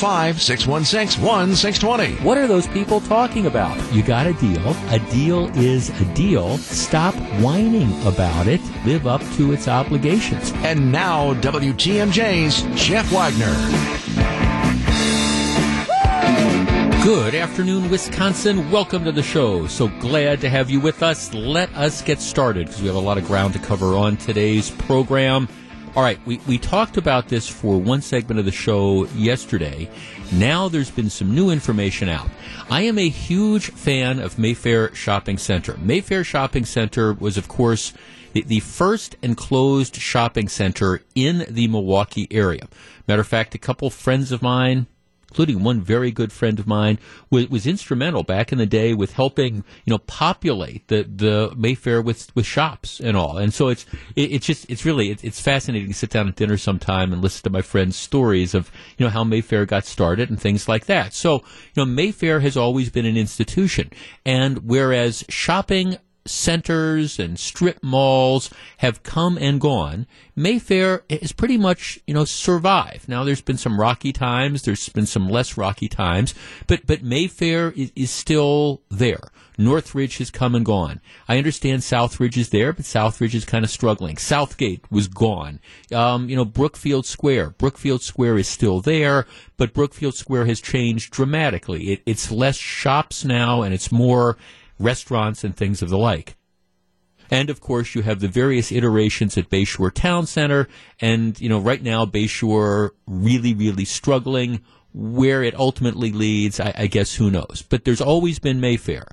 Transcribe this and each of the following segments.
616 1620. What are those people talking about? You got a deal. A deal is a deal. Stop whining about it. Live up to its obligations. And now, WTMJ's Jeff Wagner. Good afternoon, Wisconsin. Welcome to the show. So glad to have you with us. Let us get started because we have a lot of ground to cover on today's program. All right, we, we talked about this for one segment of the show yesterday. Now there's been some new information out. I am a huge fan of Mayfair Shopping Center. Mayfair Shopping Center was, of course, the, the first enclosed shopping center in the Milwaukee area. Matter of fact, a couple friends of mine, including one very good friend of mine, was, was instrumental back in the day with helping, you know, populate the, the Mayfair with, with shops and all. And so it's, it, it's just, it's really, it, it's fascinating to sit down at dinner sometime and listen to my friends' stories of, you know, how Mayfair got started and things like that. So, you know, Mayfair has always been an institution. And whereas shopping centers and strip malls have come and gone. Mayfair has pretty much, you know, survived. Now there's been some rocky times, there's been some less rocky times, but but Mayfair is, is still there. Northridge has come and gone. I understand Southridge is there, but Southridge is kind of struggling. Southgate was gone. Um, you know, Brookfield Square. Brookfield Square is still there, but Brookfield Square has changed dramatically. It, it's less shops now, and it's more restaurants and things of the like. And of course, you have the various iterations at Bayshore Town Center. And, you know, right now, Bayshore really, really struggling. Where it ultimately leads, I, I guess who knows. But there's always been Mayfair.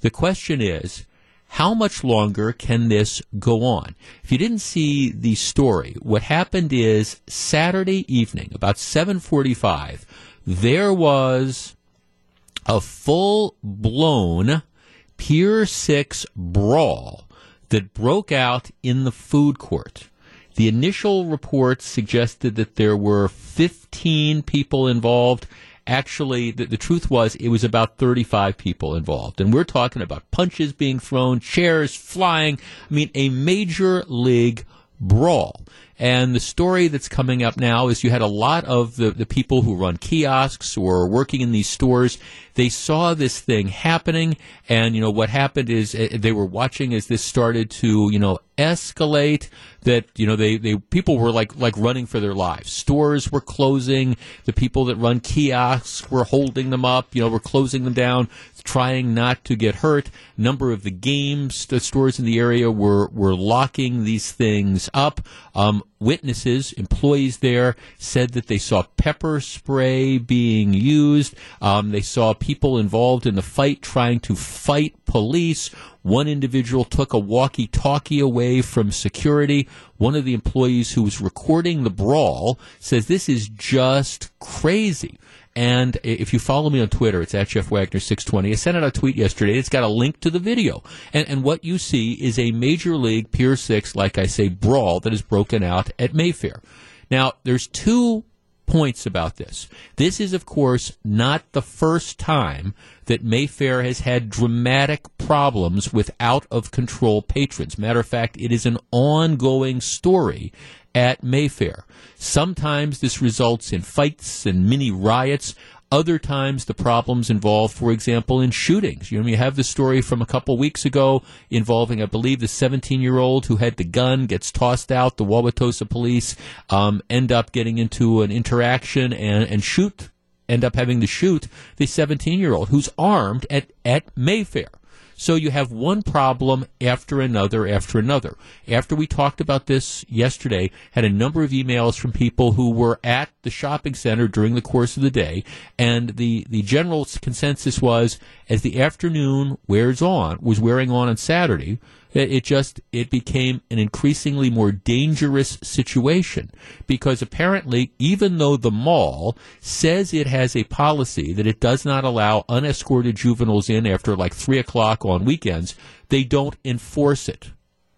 The question is, how much longer can this go on? If you didn't see the story, what happened is Saturday evening, about 745, there was a full blown Pier 6 brawl that broke out in the food court. The initial reports suggested that there were 15 people involved. Actually, the, the, truth was it was about 35 people involved. And we're talking about punches being thrown, chairs flying. I mean, a major league brawl. And the story that's coming up now is you had a lot of the, the people who run kiosks or working in these stores. They saw this thing happening, and you know what happened is uh, they were watching as this started to you know escalate. That you know they, they people were like like running for their lives. Stores were closing. The people that run kiosks were holding them up. You know, were closing them down, trying not to get hurt. Number of the games the stores in the area were were locking these things up. Um, witnesses, employees there, said that they saw pepper spray being used. Um, they saw people involved in the fight trying to fight police. One individual took a walkie talkie away from security. One of the employees who was recording the brawl says this is just crazy. And if you follow me on Twitter, it's at Jeff Wagner 620. I sent out a tweet yesterday. It's got a link to the video. And, and what you see is a Major League Pier 6, like I say, brawl that is broken out at Mayfair. Now, there's two points about this. This is, of course, not the first time that Mayfair has had dramatic problems with out of control patrons. Matter of fact, it is an ongoing story at Mayfair. Sometimes this results in fights and mini riots. Other times, the problems involve, for example, in shootings. You know, you have the story from a couple weeks ago involving, I believe, the 17-year-old who had the gun gets tossed out. The Wauwatosa police um, end up getting into an interaction and, and shoot, end up having to shoot the 17-year-old who's armed at, at Mayfair. So you have one problem after another after another. After we talked about this yesterday, had a number of emails from people who were at the shopping center during the course of the day, and the, the general consensus was as the afternoon wears on, was wearing on on Saturday, It just it became an increasingly more dangerous situation because apparently, even though the mall says it has a policy that it does not allow unescorted juveniles in after like three o'clock on weekends, they don't enforce it.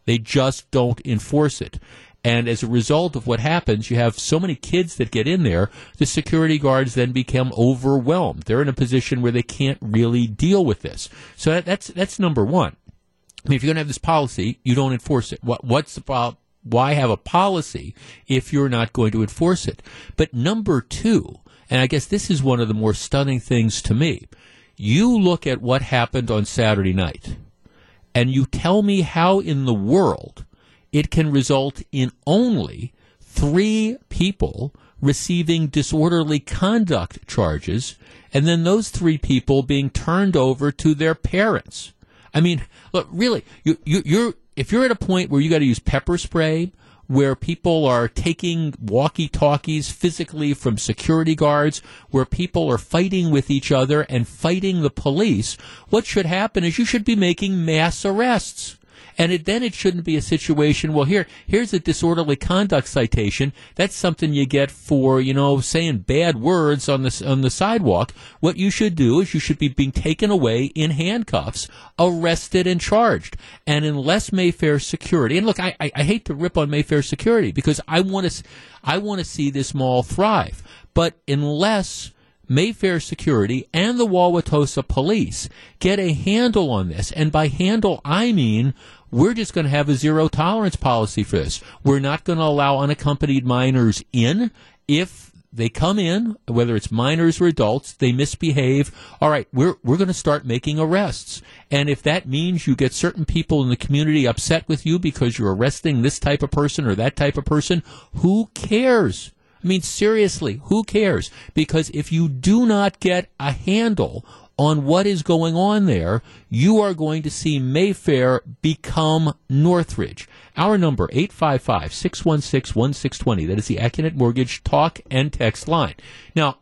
They just don't enforce it. And as a result of what happens, you have so many kids that get in there, the security guards then become overwhelmed. They're in a position where they can't really deal with this. So that, that's that's number one. If you're going to have this policy, you don't enforce it. What, what's the problem? Why have a policy if you're not going to enforce it? But number two, and I guess this is one of the more stunning things to me, you look at what happened on Saturday night, and you tell me how in the world it can result in only three people receiving disorderly conduct charges, and then those three people being turned over to their parents. I mean, look, really, you, you, you're if you're at a point where you got to use pepper spray, where people are taking walkie talkies physically from security guards, where people are fighting with each other and fighting the police, what should happen is you should be making mass arrests. And it, then it shouldn't be a situation, well, here, here's a disorderly conduct citation. That's something you get for, you know, saying bad words on the, on the sidewalk. What you should do is you should be being taken away in handcuffs, arrested and charged. And unless Mayfair security, and look, I, I, I hate to rip on Mayfair security because I want to, I want to see this mall thrive. But unless Mayfair Security and the Wauwatosa Police get a handle on this. And by handle, I mean we're just going to have a zero tolerance policy for this. We're not going to allow unaccompanied minors in if they come in, whether it's minors or adults, they misbehave. All right, we're we're going to start making arrests, and if that means you get certain people in the community upset with you because you're arresting this type of person or that type of person, who cares? I mean, seriously, who cares? Because if you do not get a handle on what is going on there, you are going to see Mayfair become Northridge. Our number, 855-616-1620. That is the Accunet Mortgage talk and text line. Now,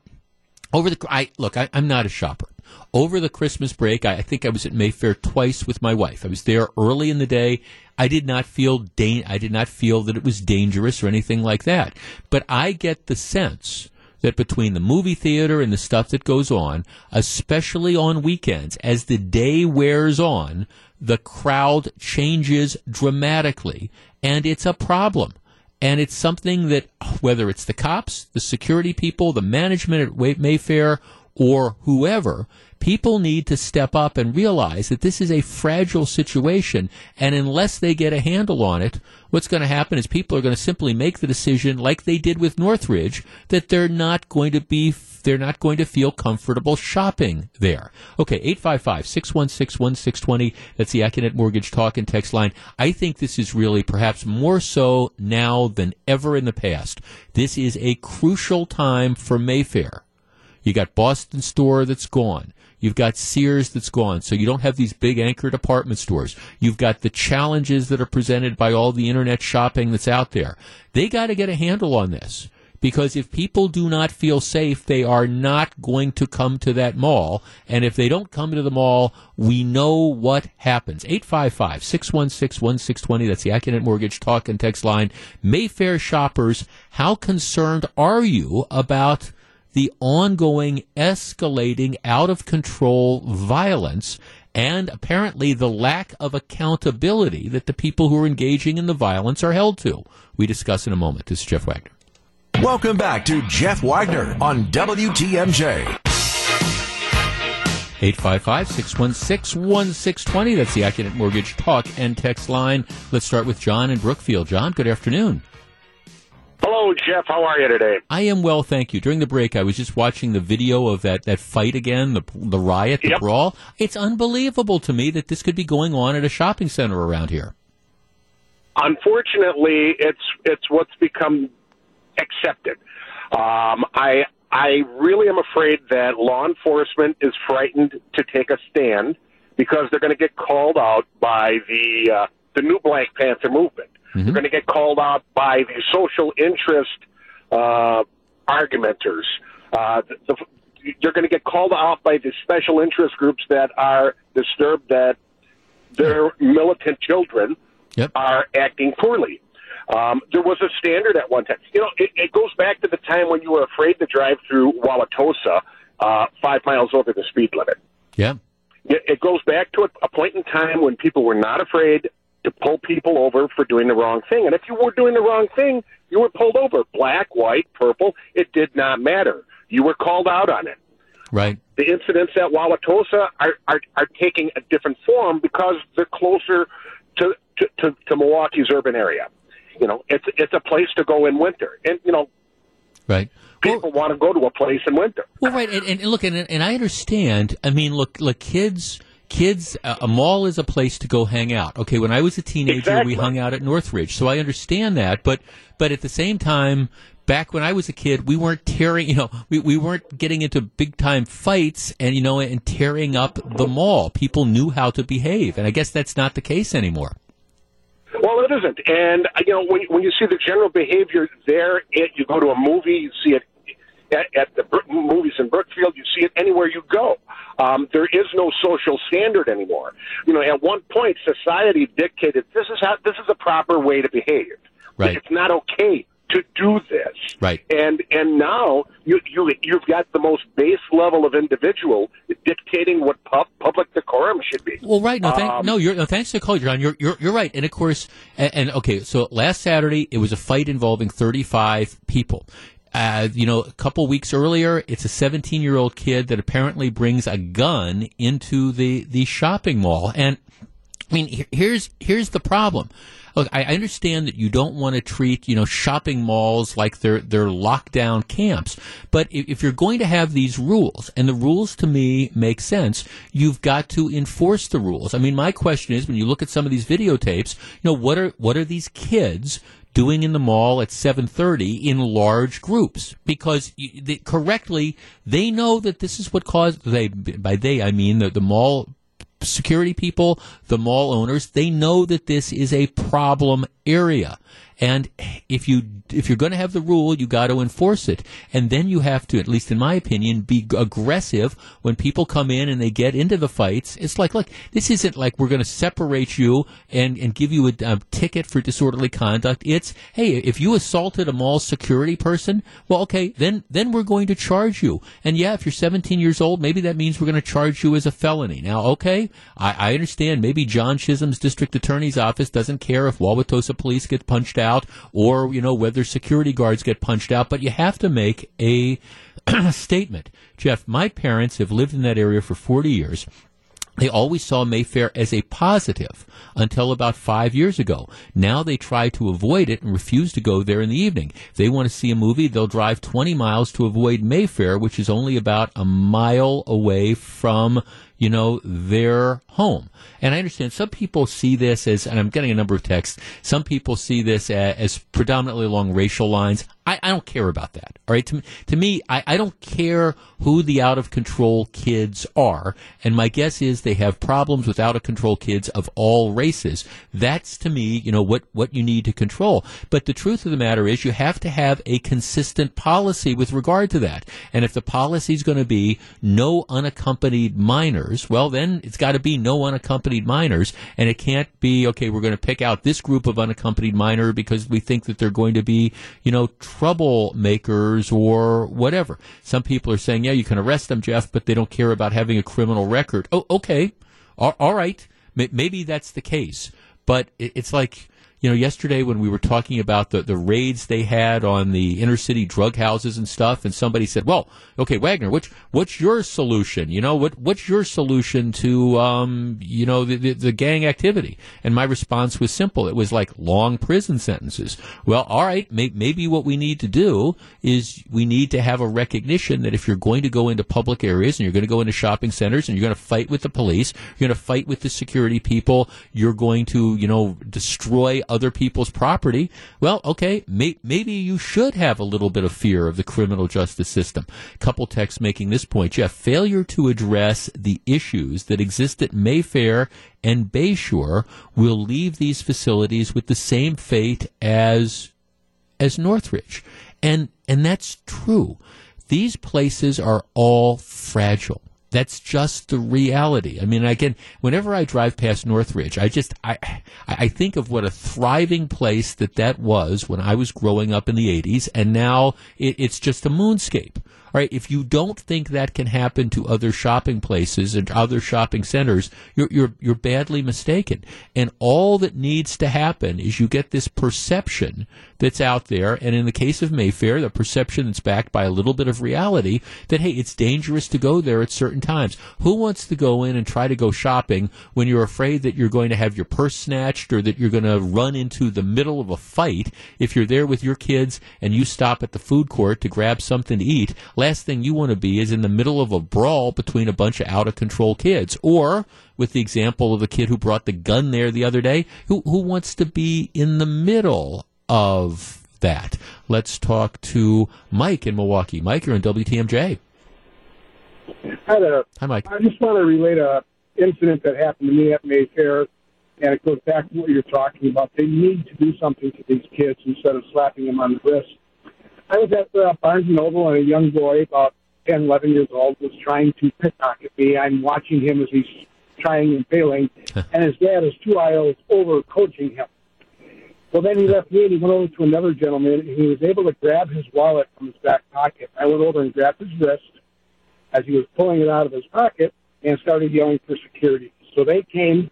over the, I, look, I, I'm not a shopper. Over the Christmas break, I, I think I was at Mayfair twice with my wife. I was there early in the day. I did not feel da- I did not feel that it was dangerous or anything like that. But I get the sense that between the movie theater and the stuff that goes on, especially on weekends, as the day wears on, the crowd changes dramatically, and it's a problem. And it's something that, whether it's the cops, the security people, the management at Mayfair, or whoever, people need to step up and realize that this is a fragile situation. And unless they get a handle on it, what's going to happen is people are going to simply make the decision, like they did with Northridge, that they're not going to be they're not going to feel comfortable shopping there. Okay, 855-616-1620. That's the Accunet Mortgage Talk and Text line. I think this is really perhaps more so now than ever in the past. This is a crucial time for Mayfair. You got Boston Store that's gone. You've got Sears that's gone. So you don't have these big anchor department stores. You've got the challenges that are presented by all the internet shopping that's out there. They got to get a handle on this. Because if people do not feel safe, they are not going to come to that mall. And if they don't come to the mall, we know what happens. 855 616 1620. That's the Accunet Mortgage talk and text line. Mayfair shoppers, how concerned are you about the ongoing, escalating, out of control violence and apparently the lack of accountability that the people who are engaging in the violence are held to. We discuss in a moment. This is Jeff Wagner. Welcome back to Jeff Wagner on WTMJ. 855-616-1620. That's the Accunet Mortgage talk and text line. Let's start with John in Brookfield. John, good afternoon. Hello, Jeff. How are you today? I am well, thank you. During the break, I was just watching the video of that, that fight again, the the riot, the Yep. brawl. It's unbelievable to me that this could be going on at a shopping center around here. Unfortunately, it's it's what's become accepted. Um, I I really am afraid that law enforcement is frightened to take a stand because they're going to get called out by the uh, the new Black Panther movement. They're going to get called out by the social interest uh, argumenters. Uh, the, the, you're going to get called out by the special interest groups that are disturbed that their militant children Yep. are acting poorly. Um, there was a standard at one time. You know, it, it goes back to the time when you were afraid to drive through Wauwatosa uh, five miles over the speed limit. Yeah. It, it goes back to a, a point in time when people were not afraid to pull people over for doing the wrong thing. And if you were doing the wrong thing, you were pulled over. Black, white, purple, it did not matter. You were called out on it. Right. The incidents at Wauwatosa are, are, are taking a different form because they're closer to, to, to, to Milwaukee's urban area. You know, it's it's a place to go in winter, and you know, Right. Well, people want to go to a place in winter. Well, right, and, and look, and, and I understand. I mean, look, look, kids, kids, a mall is a place to go hang out. Okay, when I was a teenager, Exactly. we hung out at Northridge, so I understand that. But, but at the same time, back when I was a kid, we weren't tearing, you know, we, we weren't getting into big time fights and you know and tearing up the mm-hmm. mall. People knew how to behave, and I guess that's not the case anymore. Well, it isn't, and you know when when you see the general behavior there, it, you go to a movie, you see it at, at the movies in Brookfield, you see it anywhere you go. Um, there is no social standard anymore. You know, at one point, society dictated this is how this is a proper way to behave. Right. It's not okay to do this. Right. And and now you you you've got the most base level of individual dictating what pub, public decorum should be. Well, right. No, thank, Um, no, you're, no, thanks for the call, John. You're, you're, you're right. And of course, and, and okay, so last Saturday, it was a fight involving 35 people. Uh, you know, a couple weeks earlier, it's a 17 year old kid that apparently brings a gun into the, the shopping mall. And I mean, here's here's the problem. Look, I understand that you don't want to treat you know shopping malls like they're they're lockdown camps, but if you're going to have these rules, and the rules to me make sense, you've got to enforce the rules. I mean, my question is, when you look at some of these videotapes, you know what are what are these kids? Doing in the mall at 7:30 in large groups because you, they, correctly they know that this is what caused they by they I mean the the mall security people, the mall owners, they know that this is a problem area. And if you if you're going to have the rule, you got to enforce it. And then you have to, at least in my opinion, be aggressive when people come in and they get into the fights. It's like, look, this isn't like we're going to separate you and and give you a, ticket for disorderly conduct. It's hey, if you assaulted a mall security person, well, okay, then then we're going to charge you. And yeah, if you're 17 years old, maybe that means we're going to charge you as a felony. Now, okay, I, I understand. Maybe John Chisholm's district attorney's office doesn't care if Wauwatosa police get punched out or you know whether security guards get punched out, but you have to make a statement. Jeff, my parents have lived in that area for 40 years. They always saw Mayfair as a positive until about five years ago. Now they try to avoid it and refuse to go there in the evening. If they want to see a movie, they'll drive 20 miles to avoid Mayfair, which is only about a mile away from, you know, their home. And I understand some people see this as, and I'm getting a number of texts, some people see this as, as predominantly along racial lines. I, I don't care about that. All right. To, me- to me, I, I don't care who the out of control kids are. And my guess is they have problems with out of control kids of all races. That's to me, you know, what, what you need to control. But the truth of the matter is you have to have a consistent policy with regard to that. And if the policy is going to be no unaccompanied minors, well, then it's got to be no unaccompanied minors. And it can't be, okay, we're going to pick out this group of unaccompanied minor because we think that they're going to be, you know, troublemakers or whatever. Some people are saying, yeah, you can arrest them, Jeff, but they don't care about having a criminal record. Oh, okay. All, all right. May- Maybe that's the case. But it- it's like, you know, yesterday when we were talking about the, the raids they had on the inner city drug houses and stuff, and somebody said, "Well, okay, Wagner, what's what's your solution? You know, what what's your solution to um, you know, the, the, the gang activity?" And my response was simple. It was like long prison sentences. Well, all right, may, maybe what we need to do is we need to have a recognition that if you're going to go into public areas and you're going to go into shopping centers and you're going to fight with the police, you're going to fight with the security people, you're going to, you know, destroy other people's property. Well, okay, may, maybe you should have a little bit of fear of the criminal justice system. Couple texts making this point, Jeff, failure to address the issues that exist at Mayfair and Bayshore will leave these facilities with the same fate as as Northridge. And and that's true. These places are all fragile. That's just the reality. I mean, again, whenever I drive past Northridge, I just I I think of what a thriving place that that was when I was growing up in the '80s, and now it, it's just a moonscape. Right, if you don't think that can happen to other shopping places and other shopping centers, you're, you're, you're badly mistaken. And all that needs to happen is you get this perception that's out there, and in the case of Mayfair, the perception that's backed by a little bit of reality that, hey, it's dangerous to go there at certain times. Who wants to go in and try to go shopping when you're afraid that you're going to have your purse snatched or that you're going to run into the middle of a fight if you're there with your kids and you stop at the food court to grab something to eat? Last thing you want to be is in the middle of a brawl between a bunch of out of control kids. Or with the example of the kid who brought the gun there the other day, who, who wants to be in the middle of that? Let's talk to Mike in Milwaukee. Mike, you're on WTMJ. Hi there. Hi, Mike. I just want to relate a incident that happened to me at Mayfair, and it goes back to what you're talking about. They need to do something to these kids instead of slapping them on the wrist. I was at uh, Barnes and Noble, and a young boy, about 10, 11 years old, was trying to pickpocket me. I'm watching him as he's trying and failing, and his dad is two aisles over coaching him. Well, then he left me and he went over to another gentleman, and he was able to grab his wallet from his back pocket. I went over and grabbed his wrist as he was pulling it out of his pocket and started yelling for security. So they came,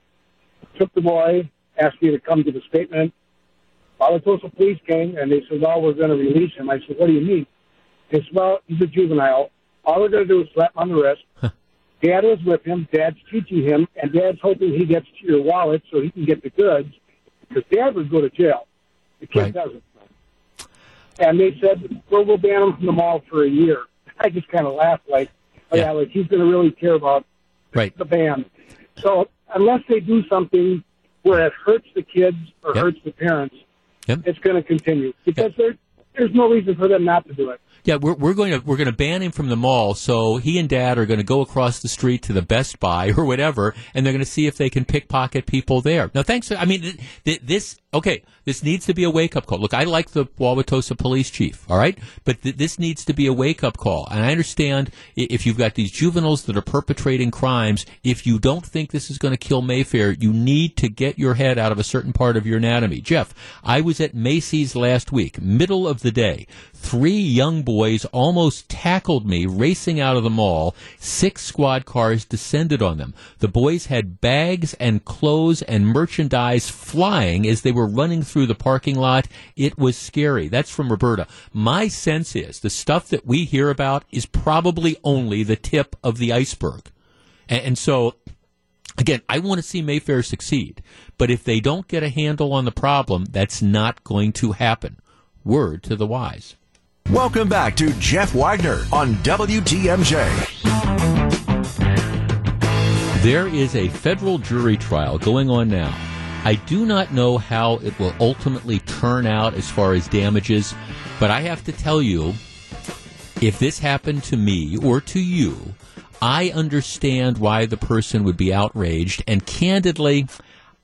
took the boy, asked me to come to the statement, Wauwatosa police came and they said, well, we're going to release him. I said, what do you mean? They said, well, he's a juvenile. All we're going to do is slap him on the wrist. Dad is with him. Dad's teaching him, and Dad's hoping he gets to your wallet so he can get the goods because Dad would go to jail. The kid Right. doesn't. And they said, well, we'll ban him from the mall for a year. I just kind of laughed like, oh, Yeah. yeah, like he's going to really care about Right. the ban. So unless they do something where it hurts the kids or Yep. hurts the parents, Yep. it's going to continue because there, there's no reason for them not to do it. Yeah, we're, we're going to we're going to ban him from the mall. So he and Dad are going to go across the street to the Best Buy or whatever, and they're going to see if they can pickpocket people there. Now, thanks. I mean, th- th- this okay. This needs to be a wake up call. Look, I like the Wauwatosa police chief, all right, but th- this needs to be a wake up call. And I understand if you've got these juveniles that are perpetrating crimes, if you don't think this is going to kill Mayfair, you need to get your head out of a certain part of your anatomy. Jeff, I was at Macy's last week, middle of the day. Three young boys almost tackled me racing out of the mall. Six squad cars descended on them. The boys had bags and clothes and merchandise flying as they were running through the parking lot. It was scary. That's from Roberta. My sense is the stuff that we hear about is probably only the tip of the iceberg. And, and so Again, I want to see Mayfair succeed, but if they don't get a handle on the problem, that's not going to happen. Word to the wise. Welcome back to Jeff Wagner on WTMJ. There is a federal jury trial going on now. I do not know how it will ultimately turn out as far as damages, but I have to tell you, if this happened to me or to you, I understand why the person would be outraged, and candidly,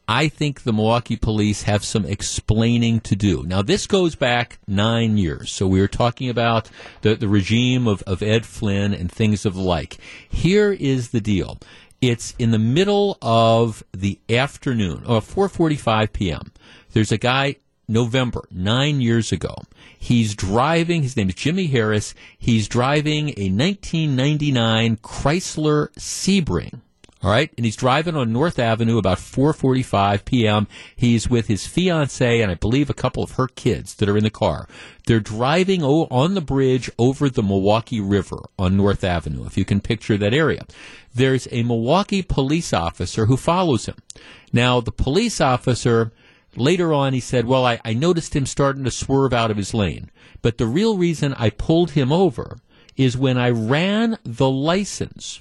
I think the Milwaukee police have some explaining to do. Now, this goes back nine years. So we were talking about the, the regime of, of Ed Flynn and things of the like. Here is the deal. It's in the middle of the afternoon, uh, or 4.45 p.m. There's a guy, November, nine years ago. He's driving, his name is Jimmy Harris. He's driving a 1999 Chrysler Sebring. All right, and he's driving on North Avenue about 4:45 p.m. He's with his fiancee and I believe a couple of her kids that are in the car. They're driving on the bridge over the Milwaukee River on North Avenue. If you can picture that area, there's a Milwaukee police officer who follows him. Now, the police officer later on he said, "Well, I, I noticed him starting to swerve out of his lane, but the real reason I pulled him over is when I ran the license."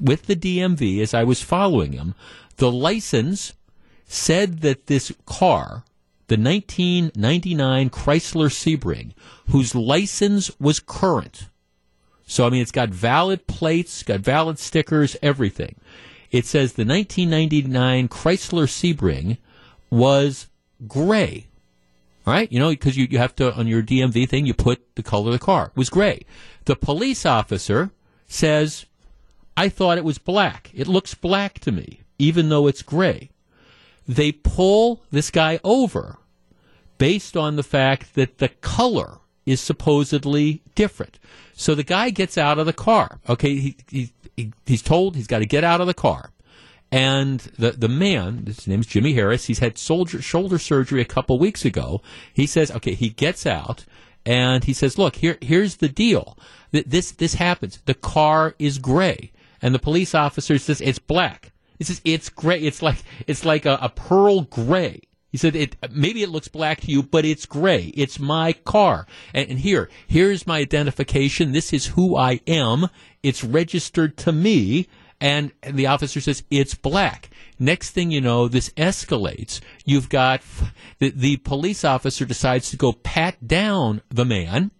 With the DMV as I was following him, the license said that this car, the 1999 Chrysler Sebring, whose license was current, so I mean it's got valid plates, got valid stickers, everything. It says the 1999 Chrysler Sebring was gray. All right, you know, because you, you have to, on your DMV thing, you put the color of the car. It was gray. The police officer says, I thought it was black. It looks black to me, even though it's gray. They pull this guy over based on the fact that the color is supposedly different. So the guy gets out of the car. Okay, he, he, he he's told he's got to get out of the car. And the the man, his name's Jimmy Harris. He's had soldier, shoulder surgery a couple weeks ago. He says, okay, he gets out and he says, look, here here's the deal. This this happens. The car is gray, and the police officer says it's black. He says it's gray. It's like it's like a, a pearl gray. He said, it, maybe it looks black to you, but it's gray. It's my car. And, and, here, here's my identification. This is who I am. It's registered to me. And, the officer says, it's black. Next thing you know, this escalates. You've got the, the police officer decides to go pat down the man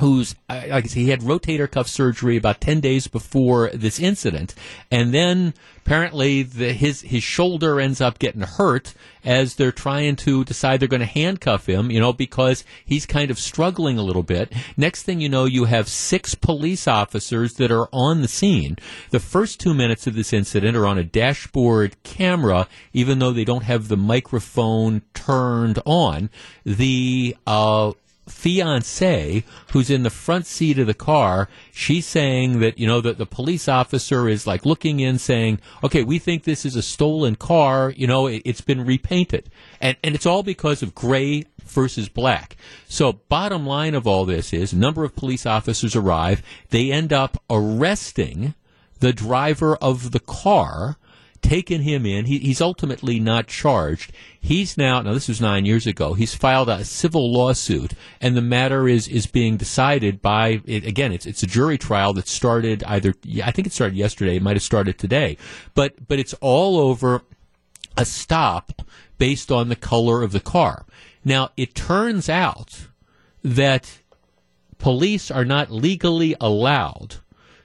who's like I said, he had rotator cuff surgery about ten days before this incident, and then apparently the, his his shoulder ends up getting hurt as they're trying to decide they're going to handcuff him, you know, because he's kind of struggling a little bit. Next thing you know, you have six police officers that are on the scene. The first two minutes of this incident are on a dashboard camera, even though they don't have the microphone turned on. The uh, fiance who's in the front seat of the car she's saying that you know that the police officer is like looking in saying okay we think this is a stolen car you know it, has been repainted. And and it's all because of gray versus black. So bottom line of all this is number of police officers arrive. They end up arresting the driver of the car taken him in. He, he's ultimately not charged. He's now, now this was nine years ago, he's filed a civil lawsuit, and the matter is, is being decided by, it, again, it's, it's a jury trial that started either, I think it started yesterday, it might have started today, but, but it's all over a stop based on the color of the car. Now, it turns out that police are not legally allowed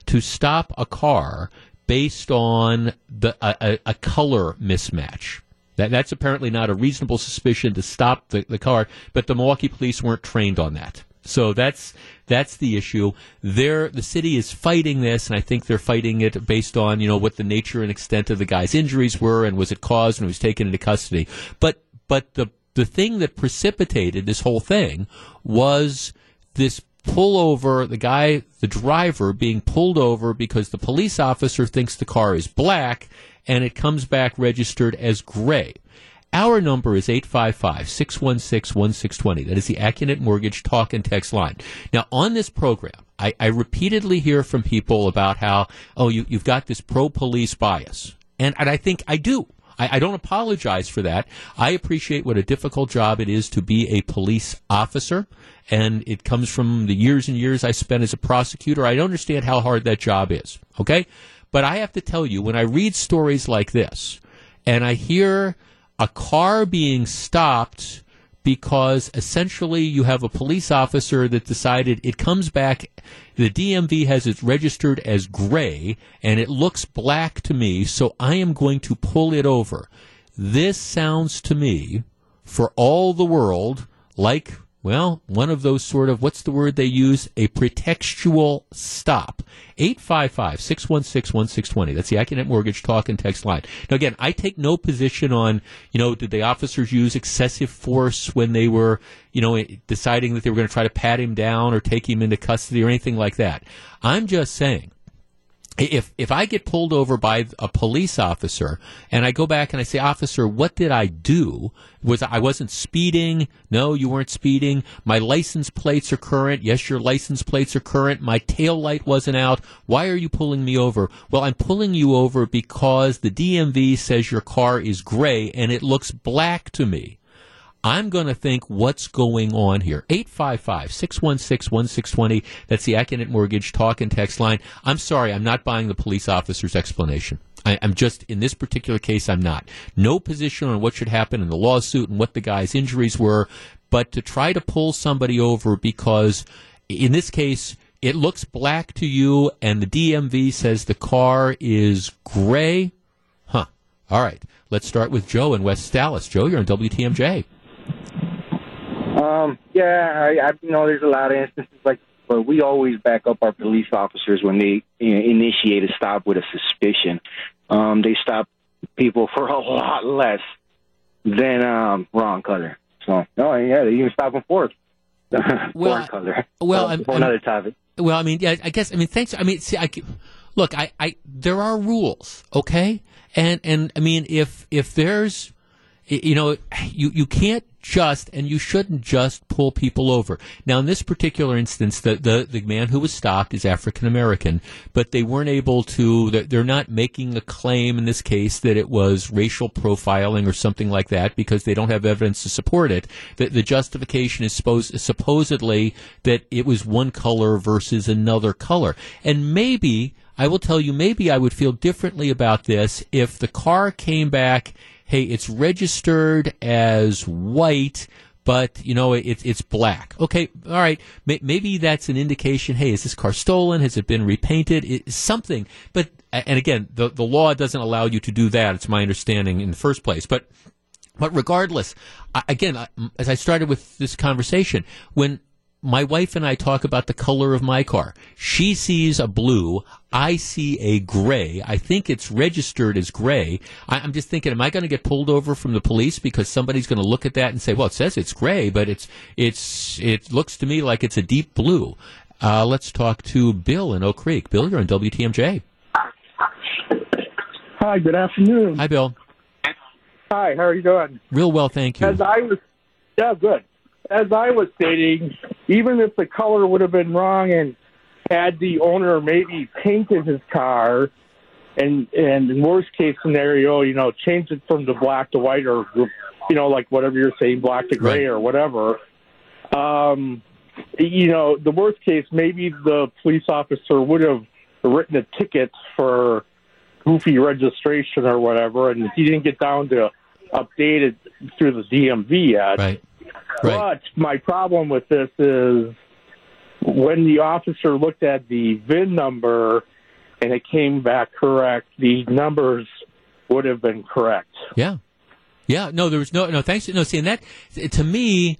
to stop a car based on the a, a color mismatch. That, that's apparently not a reasonable suspicion to stop the, the car, but the Milwaukee police weren't trained on that. So that's that's the issue. There, the city is fighting this, and I think they're fighting it based on you know what the nature and extent of the guy's injuries were, and was it caused he was taken into custody. But but the the thing that precipitated this whole thing was this pull over the guy, the driver, being pulled over because the police officer thinks the car is black and it comes back registered as gray. Our number is 855 616 1620. That is the Accunet Mortgage talk and text line. Now, on this program, I, I repeatedly hear from people about how, oh, you, you've got this pro police bias. And, and I think I do. I, I, don't apologize for that. I appreciate what a difficult job it is to be a police officer, and it comes from the years and years I spent as a prosecutor. I understand how hard that job is. Okay, but I have to tell you, when I read stories like this, and I hear a car being stopped because essentially you have a police officer that decided it comes back the DMV has it registered as gray and it looks black to me, so I am going to pull it over. This sounds to me, for all the world, like well, one of those sort of, what's the word they use? A pretextual stop. 855 616 1620. That's the Accunet Mortgage talk and text line. Now, again, I take no position on, you know, did the officers use excessive force when they were, you know, deciding that they were going to try to pat him down or take him into custody or anything like that. I'm just saying if if I get pulled over by a police officer and I go back and I say, "Officer, what did I do? Was I wasn't speeding? No, you weren't speeding. My license plates are current. Yes, your license plates are current. My tail light wasn't out. Why are you pulling me over? Well, I'm pulling you over because the DMV says your car is gray and it looks black to me." I'm going to think what's going on here. 855 616 1620. That's the Accunet Mortgage talk and text line. I'm sorry, I'm not buying the police officer's explanation. I, am just, in this particular case, I'm not. No position on what should happen in the lawsuit and what the guy's injuries were, but to try to pull somebody over because, in this case, it looks black to you and the DMV says the car is gray. Huh. All right. Let's start with Joe in West Allis. Joe, you're on WTMJ. Um, yeah, I, I you know there's a lot of instances like but we always back up our police officers when they you know, initiate a stop with a suspicion. Um, they stop people for a lot less than um, wrong color. So, oh yeah, they even stop them for well, color. Well, I'm, another topic. Well, I mean, yeah, I guess. I mean, thanks. I mean, see, I look. I, I, there are rules, okay, and and I mean, if if there's, you know, you you can't just and you shouldn't just pull people over. Now, in this particular instance, the the, the man who was stopped is African American, but they weren't able to. They're not making a claim in this case that it was racial profiling or something like that because they don't have evidence to support it. The, the justification is supposed supposedly that it was one color versus another color, and maybe. I will tell you, maybe I would feel differently about this if the car came back hey, it's registered as white, but you know it, it's black. Okay, all right. Maybe that's an indication. Hey, is this car stolen? Has it been repainted? It's something. But and again, the the law doesn't allow you to do that. It's my understanding in the first place. But but regardless, again, as I started with this conversation, when my wife and I talk about the color of my car. She sees a blue. I see a gray. I think it's registered as gray. I, am just thinking, am I going to get pulled over from the police because somebody's going to look at that and say, well, it says it's gray, but it's, it's, it looks to me like it's a deep blue. Uh, let's talk to Bill in Oak Creek. Bill, you're on WTMJ. Hi, good afternoon. Hi, Bill. Hi, how are you doing? Real well, thank you. As I was, yeah, good as I was stating, even if the color would have been wrong and had the owner maybe painted his car, and and in worst case scenario, you know, change it from the black to white or you know, like whatever you're saying, black to gray right. or whatever. Um, you know, the worst case, maybe the police officer would have written a ticket for goofy registration or whatever, and he didn't get down to update it through the DMV yet. Right. Right. But my problem with this is when the officer looked at the VIN number and it came back correct, the numbers would have been correct. Yeah. Yeah, no, there was no, no, thanks. No, see, and that, to me,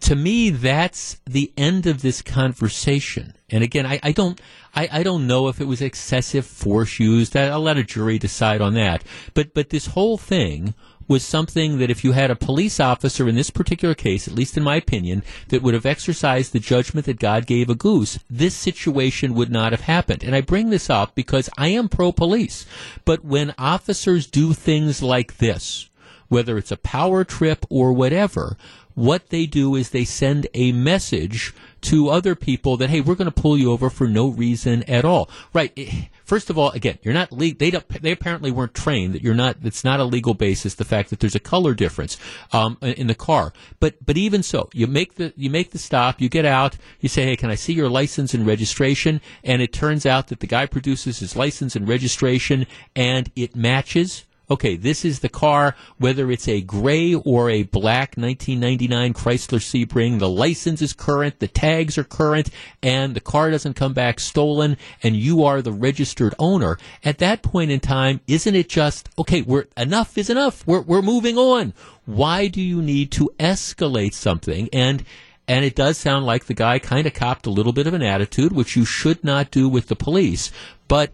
to me, that's the end of this conversation. And again, I, I don't, I, I, don't know if it was excessive force used. I'll let a jury decide on that. But, but this whole thing was something that if you had a police officer in this particular case, at least in my opinion, that would have exercised the judgment that God gave a goose, this situation would not have happened. And I bring this up because I am pro police. But when officers do things like this, whether it's a power trip or whatever, what they do is they send a message to other people that hey, we're going to pull you over for no reason at all. Right? Eh, First of all, again, you're not le- they they apparently weren't trained that you're not. It's not a legal basis. The fact that there's a color difference um, in the car, but but even so, you make the you make the stop. You get out. You say, hey, can I see your license and registration? And it turns out that the guy produces his license and registration, and it matches okay, this is the car, whether it's a gray or a black 1999 Chrysler Sebring, the license is current, the tags are current, and the car doesn't come back stolen, and you are the registered owner. At that point in time, isn't it just, okay, we're, enough is enough. We're, we're moving on. Why do you need to escalate something? And, and it does sound like the guy kind of copped a little bit of an attitude, which you should not do with the police. But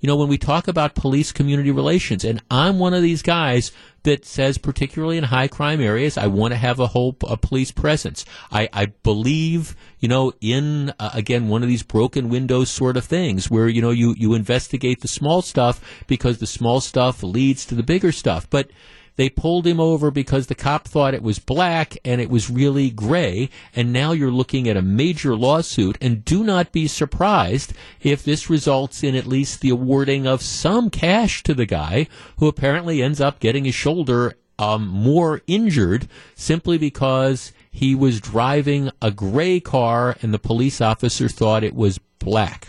you know, when we talk about police community relations, and I'm one of these guys that says, particularly in high crime areas, I want to have a whole a police presence. I, I believe, you know, in uh, again one of these broken windows sort of things where you know you you investigate the small stuff because the small stuff leads to the bigger stuff, but they pulled him over because the cop thought it was black and it was really gray. And now you're looking at a major lawsuit. And do not be surprised if this results in at least the awarding of some cash to the guy who apparently ends up getting his shoulder um, more injured simply because he was driving a gray car and the police officer thought it was black.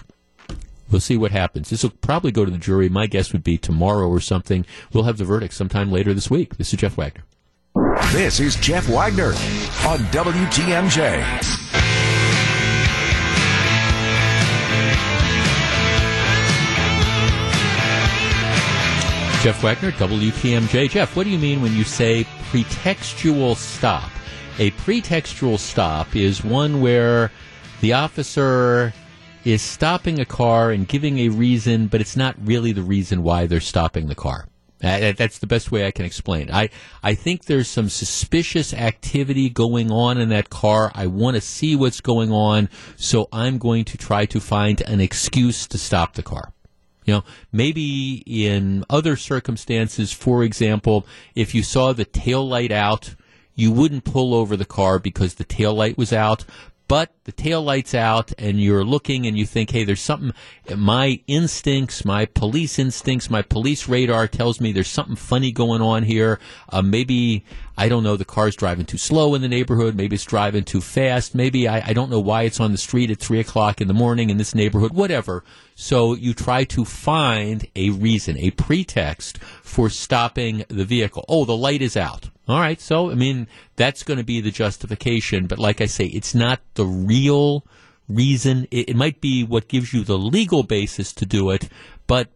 We'll see what happens. This will probably go to the jury. My guess would be tomorrow or something. We'll have the verdict sometime later this week. This is Jeff Wagner. This is Jeff Wagner on WTMJ. Jeff Wagner, WTMJ. Jeff, what do you mean when you say pretextual stop? A pretextual stop is one where The officer is stopping a car and giving a reason, but it's not really the reason why they're stopping the car. That's the best way I can explain. I I think there's some suspicious activity going on in that car. I want to see what's going on, so I'm going to try to find an excuse to stop the car. You know, maybe in other circumstances, for example, if you saw the tail light out, you wouldn't pull over the car because the tail light was out, but the tail light's out and you're looking and you think, hey, there's something, my instincts, my police instincts, my police radar tells me there's something funny going on here. Uh, maybe, I don't know, the car's driving too slow in the neighborhood. Maybe it's driving too fast. Maybe I, I don't know why it's on the street at three o'clock in the morning in this neighborhood, whatever. So you try to find a reason, a pretext for stopping the vehicle. Oh, the light is out. All right, so I mean that's going to be the justification, but like I say, it's not the real reason. It, it, might be what gives you the legal basis to do it, but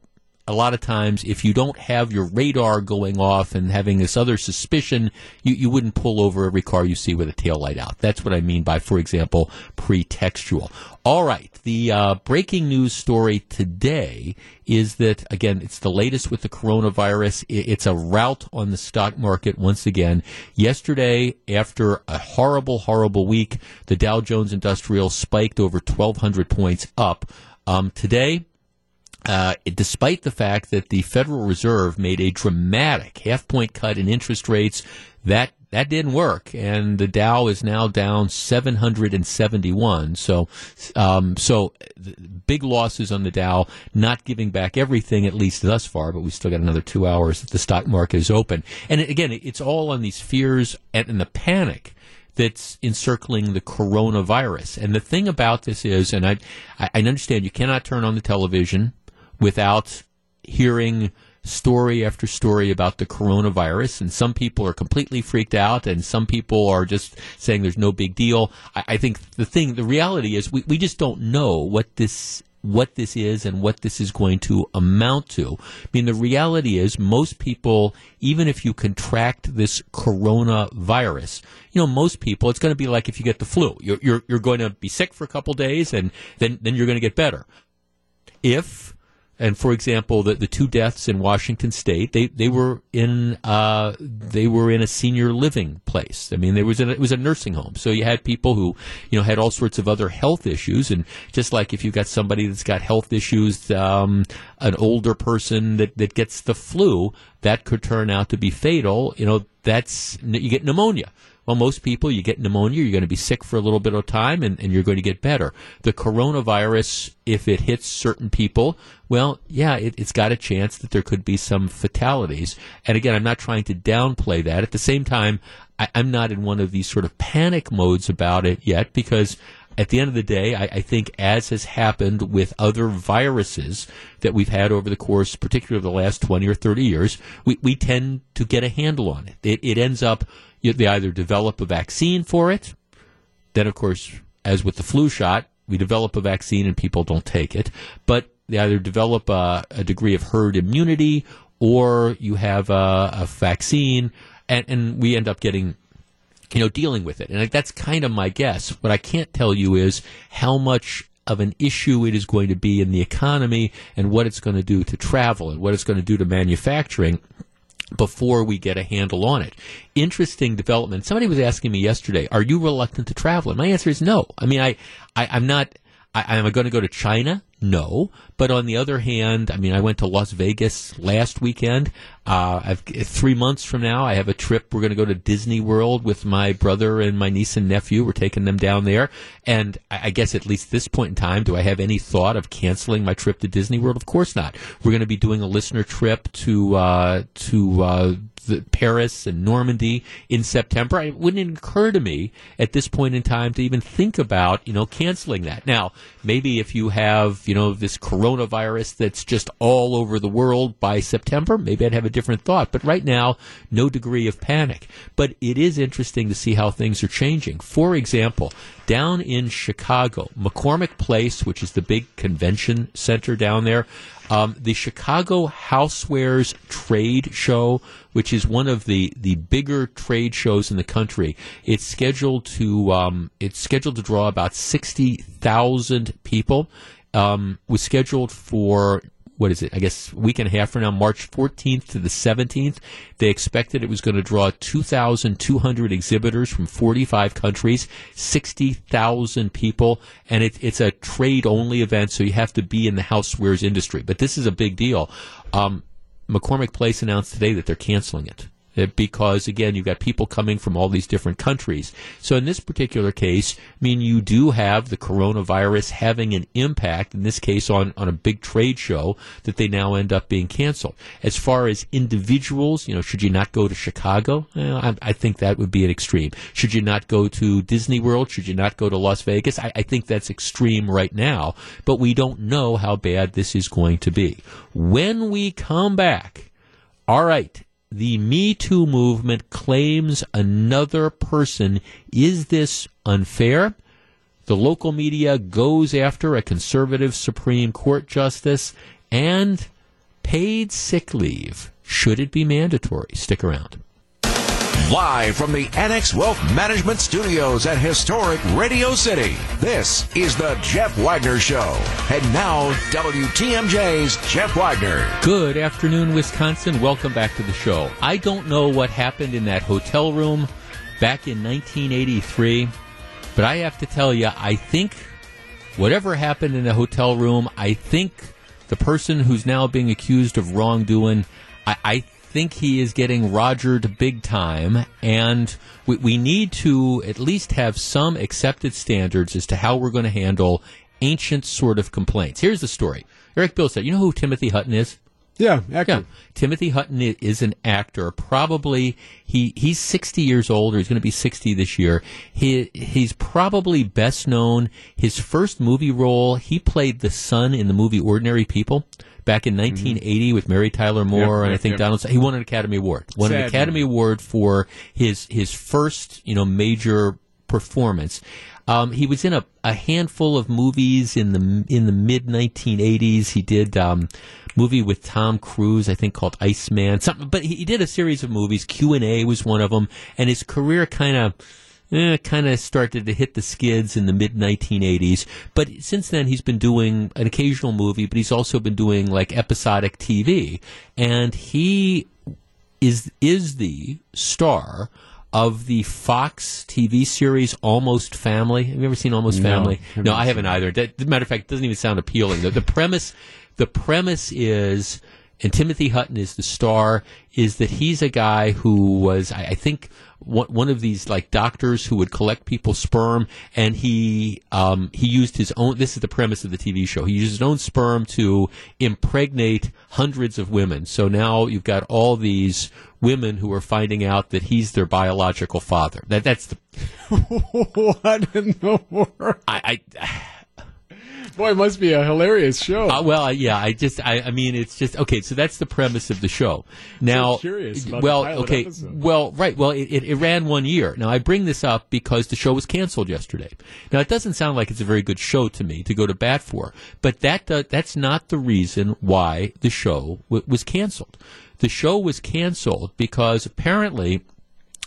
a lot of times, if you don't have your radar going off and having this other suspicion, you, you wouldn't pull over every car you see with a tail light out. That's what I mean by, for example, pretextual. All right. The uh, breaking news story today is that, again, it's the latest with the coronavirus. It's a rout on the stock market once again. Yesterday, after a horrible, horrible week, the Dow Jones Industrial spiked over 1,200 points up. Um, today, uh, despite the fact that the Federal Reserve made a dramatic half point cut in interest rates, that that didn't work, and the Dow is now down 771. So, um, so big losses on the Dow, not giving back everything at least thus far. But we still got another two hours that the stock market is open. And again, it's all on these fears and, and the panic that's encircling the coronavirus. And the thing about this is, and I, I understand you cannot turn on the television without hearing story after story about the coronavirus, and some people are completely freaked out, and some people are just saying there's no big deal. I, I think the thing, the reality is, we, we just don't know what this what this is and what this is going to amount to. I mean, the reality is most people, even if you contract this coronavirus, you know, most people, it's going to be like if you get the flu. You're, you're, you're going to be sick for a couple days and then, then you're going to get better. If and for example, the, the two deaths in Washington State, they, they were in uh, they were in a senior living place. I mean, there was it was a nursing home, so you had people who you know had all sorts of other health issues, and just like if you've got somebody that's got health issues, um, an older person that, that gets the flu, that could turn out to be fatal. You know, that's you get pneumonia. Well, most people, you get pneumonia, you're going to be sick for a little bit of time, and, and you're going to get better. The coronavirus, if it hits certain people, well, yeah, it, has got a chance that there could be some fatalities. And again, I'm not trying to downplay that. At the same time, I, I'm not in one of these sort of panic modes about it yet because at the end of the day, I, I, think, as has happened with other viruses that we've had over the course, particularly of the last 20 or 30 years, we, we tend to get a handle on it. It, it ends up they either develop a vaccine for it, then, of course, as with the flu shot, we develop a vaccine and people don't take it, but they either develop a, a degree of herd immunity or you have a, a vaccine, and, and we end up getting you know, dealing with it. And that's kind of my guess. What I can't tell you is how much of an issue it is going to be in the economy and what it's going to do to travel and what it's going to do to manufacturing before we get a handle on it. Interesting development. Somebody was asking me yesterday, are you reluctant to travel? And my answer is no. I mean, I, I I'm not, I, am going to go to China? No. But on the other hand, I mean, I went to Las Vegas last weekend. Uh, three months from now, I have a trip. We're going to go to Disney World with my brother and my niece and nephew. We're taking them down there. And I guess at least this point in time, do I have any thought of canceling my trip to Disney World? Of course not. We're going to be doing a listener trip to, uh, to, uh, the Paris and Normandy in September. It wouldn't occur to me at this point in time to even think about, you know, canceling that. Now, maybe if you have, you know, this coronavirus that's just all over the world by September, maybe I'd have a different thought. But right now, no degree of panic. But it is interesting to see how things are changing. For example, down in Chicago, McCormick Place, which is the big convention center down there, um, the Chicago Housewares Trade Show, which is one of the, the bigger trade shows in the country, it's scheduled to um, it's scheduled to draw about sixty thousand people. Um, was scheduled for what is it? I guess week and a half from now, March 14th to the 17th. They expected it was going to draw 2,200 exhibitors from 45 countries, 60,000 people, and it, it's a trade only event, so you have to be in the housewares industry. But this is a big deal. Um, McCormick Place announced today that they're canceling it. Uh, because again, you've got people coming from all these different countries. So in this particular case, I mean, you do have the coronavirus having an impact, in this case on, on a big trade show that they now end up being canceled. As far as individuals, you know, should you not go to Chicago? I, I, think that would be an extreme. Should you not go to Disney World? Should you not go to Las Vegas? I, I think that's extreme right now, but we don't know how bad this is going to be. When we come back, all right, the Me Too movement claims another person. Is this unfair? The local media goes after a conservative Supreme Court justice and paid sick leave. Should it be mandatory? Stick around. Live from the Annex Wealth Management Studios at historic Radio City, this is the Jeff Wagner Show. And now, WTMJ's Jeff Wagner. Good afternoon, Wisconsin. Welcome back to the show. I don't know what happened in that hotel room back in 1983, but I have to tell you, I think whatever happened in the hotel room, I think the person who's now being accused of wrongdoing, I, I think he is getting rogered big time, and we, we need to at least have some accepted standards as to how we're going to handle ancient sort of complaints. Here's the story. Eric Bill said, you know who Timothy Hutton is? Yeah, actor. Yeah. Timothy Hutton is an actor. Probably he he's 60 years old, or he's going to be 60 this year. He he's probably best known. His first movie role, he played the son in the movie Ordinary People back in 1980 mm-hmm. with Mary Tyler Moore yep, and I think yep. Donald. He won an Academy Award. Won an Academy. Award for his his first you know major performance. Um, he was in a, a handful of movies in the in the mid 1980s. He did um, movie with Tom Cruise, I think called Iceman. Something, but he, he did a series of movies. Q and A was one of them, and his career kind of eh, kind of started to hit the skids in the mid 1980s. But since then, he's been doing an occasional movie, but he's also been doing like episodic TV. And he is is the star of the Fox TV series Almost Family. Have you ever seen Almost no, Family? No, I haven't either. That, matter of fact, it doesn't even sound appealing. The, the premise, the premise is, and Timothy Hutton is the star, is that he's a guy who was, I, I think, one one of these like doctors who would collect people's sperm, and he um, he used his own. This is the premise of the TV show. He used his own sperm to impregnate hundreds of women. So now you've got all these women who are finding out that he's their biological father. That that's the what in the world? I, I Boy, it must be a hilarious show. Uh, well, yeah, I just, I, I, mean, it's just okay. So that's the premise of the show. Now, so well, okay, episode. well, right. Well, it, it, it, ran one year. Now, I bring this up because the show was canceled yesterday. Now, it doesn't sound like it's a very good show to me to go to bat for, but that uh, that's not the reason why the show w- was canceled. The show was canceled because apparently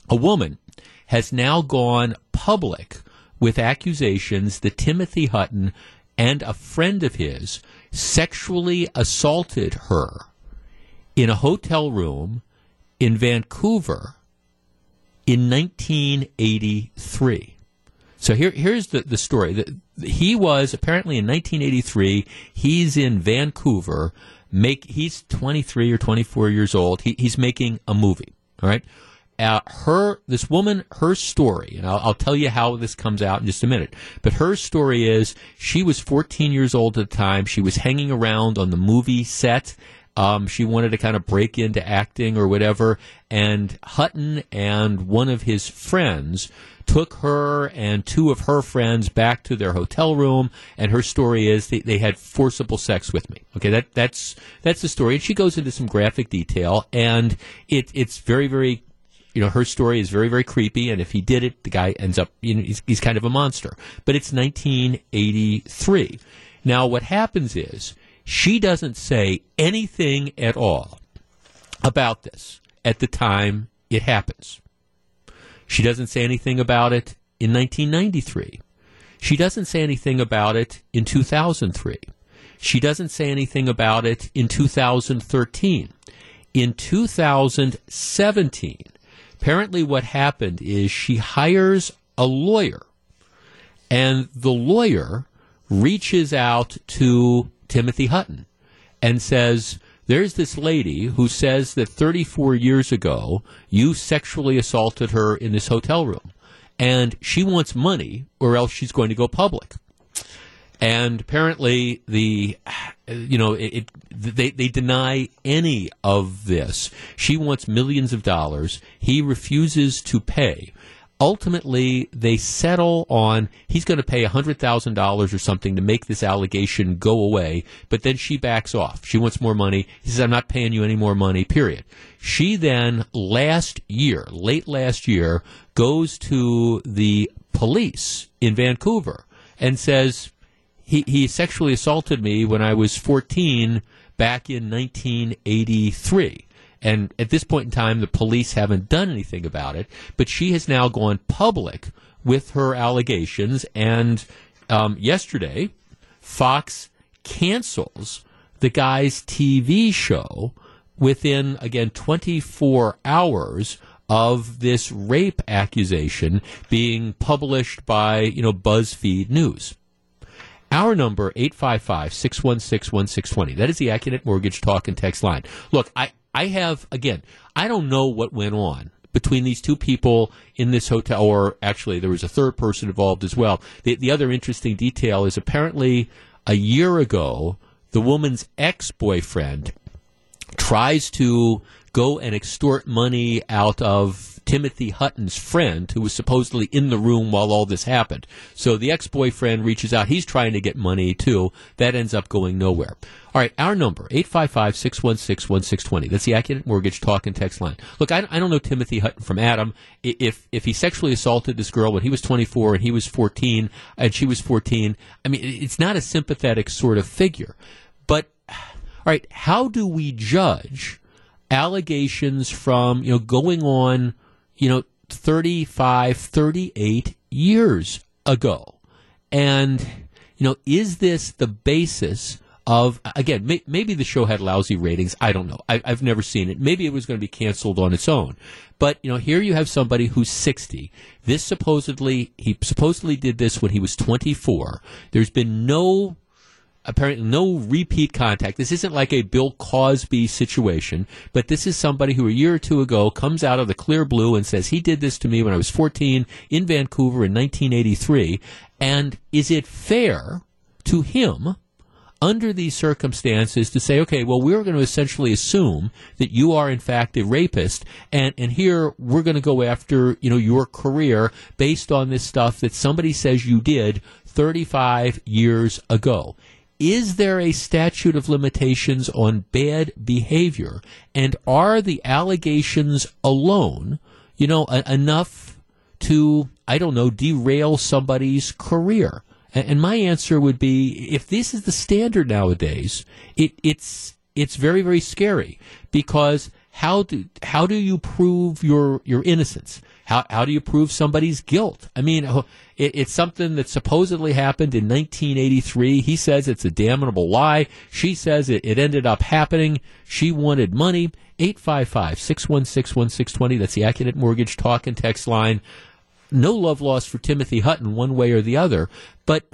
a woman has now gone public with accusations that Timothy Hutton and a friend of his sexually assaulted her in a hotel room in Vancouver in 1983. So here, here's the, the story. He was apparently in 1983. He's in Vancouver. Make he's 23 or 24 years old. He, he's making a movie. All right uh, her this woman her story and I'll, I'll, tell you how this comes out in just a minute but her story is she was 14 years old at the time she was hanging around on the movie set Um, she wanted to kind of break into acting or whatever. And Hutton and one of his friends took her and two of her friends back to their hotel room. And her story is they, they had forcible sex with me. Okay, that that's that's the story. And she goes into some graphic detail, and it it's very very you know, her story is very, very creepy, and if he did it, the guy ends up, you know, he's, he's kind of a monster. But it's 1983. Now, what happens is she doesn't say anything at all about this at the time it happens. She doesn't say anything about it in 1993. She doesn't say anything about it in 2003. She doesn't say anything about it in 2013. In 2017, apparently what happened is she hires a lawyer, and the lawyer reaches out to Timothy Hutton and says, There's this lady who says that 34 years ago you sexually assaulted her in this hotel room, and she wants money or else she's going to go public. And apparently, the you know it, it, they they deny any of this. She wants millions of dollars. He refuses to pay. Ultimately, they settle on he's going to pay hundred thousand dollars or something to make this allegation go away. But then she backs off. She wants more money. He says, "I'm not paying you any more money." Period. She then last year, late last year, goes to the police in Vancouver and says he, he sexually assaulted me when I was 14 back in 1983. And at this point in time, the police haven't done anything about it. But she has now gone public with her allegations. And um, yesterday, Fox cancels the guy's TV show within, again, 24 hours of this rape accusation being published by, you know, BuzzFeed News. Our number, 855-616-1620. That is the Accunet Mortgage Talk and Text line. Look, I, I have, again, I don't know what went on between these two people in this hotel, or actually there was a third person involved as well. The, the other interesting detail is apparently a year ago, the woman's ex-boyfriend tries to go and extort money out of Timothy Hutton's friend, who was supposedly in the room while all this happened. So the ex boyfriend reaches out. He's trying to get money too. That ends up going nowhere. All right, our number, 855 616 1620. That's the Accunet Mortgage Talk and Text line. Look, I, I don't know Timothy Hutton from Adam. If, if he sexually assaulted this girl when he was 24 and he was 14 and she was 14, I mean, it's not a sympathetic sort of figure. But, right, how do we judge allegations from, you know, going on you know, 35, 38 years ago. And, you know, is this the basis of, again, may, maybe the show had lousy ratings. I don't know. I, I've never seen it. Maybe it was going to be canceled on its own. But, you know, here you have somebody who's 60. This supposedly, he supposedly did this when he was 24. There's been no apparently no repeat contact. This isn't like a Bill Cosby situation, but this is somebody who a year or two ago comes out of the clear blue and says he did this to me when I was 14 in Vancouver in 1983. And is it fair to him? Under these circumstances, to say, okay, well, we're going to essentially assume that you are in fact a rapist, and and here we're going to go after you know your career based on this stuff that somebody says you did 35 years ago is there a statute of limitations on bad behavior? And are the allegations alone, you know, a- enough to, I don't know, derail somebody's career? And, and my answer would be if this is the standard nowadays, it, it's, it's very, very scary because how do, how do you prove your, your innocence? How, how do you prove somebody's guilt? I mean, it, it's something that supposedly happened in 1983. He says it's a damnable lie. She says it, it ended up happening. She wanted money. 855 616 1620. That's the Accunet Mortgage Talk and Text line. No love lost for Timothy Hutton one way or the other, but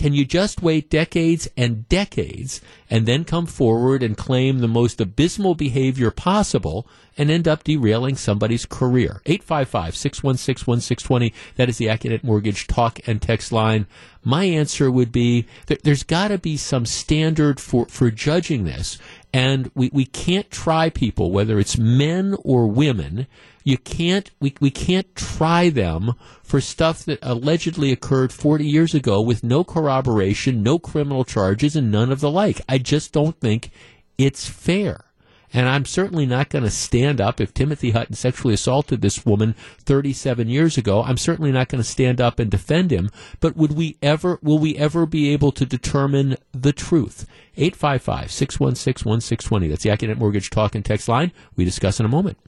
can you just wait decades and decades and then come forward and claim the most abysmal behavior possible and end up derailing somebody's career? 855 616 1620. That is the Accunet Mortgage talk and text line. my answer would be that there's got to be some standard for, for judging this. And we, we can't try people, whether it's men or women. You can't, we, we can't try them for stuff that allegedly occurred 40 years ago with no corroboration, no criminal charges, and none of the like. I just don't think it's fair. And I'm certainly not going to stand up if Timothy Hutton sexually assaulted this woman 37 years ago. I'm certainly not going to stand up and defend him. But would we ever, will we ever be able to determine the truth? 855 616 1620. That's the Accunet Mortgage Talk and Text line. We discuss in a moment.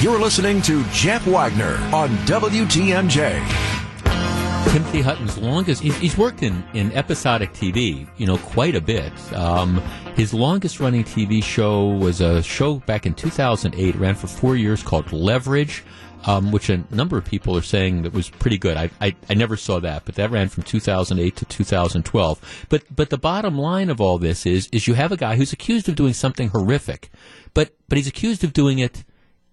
You're listening to Jeff Wagner on WTMJ. Timothy Hutton's longest, he's, worked in, in episodic TV, you know, quite a bit. Um, his longest running TV show was a show back in 2008, ran for four years called Leverage. Um, which a number of people are saying that was pretty good. I, I, I never saw that, but that ran from 2008 to 2012. But but the bottom line of all this is is you have a guy who's accused of doing something horrific, but but he's accused of doing it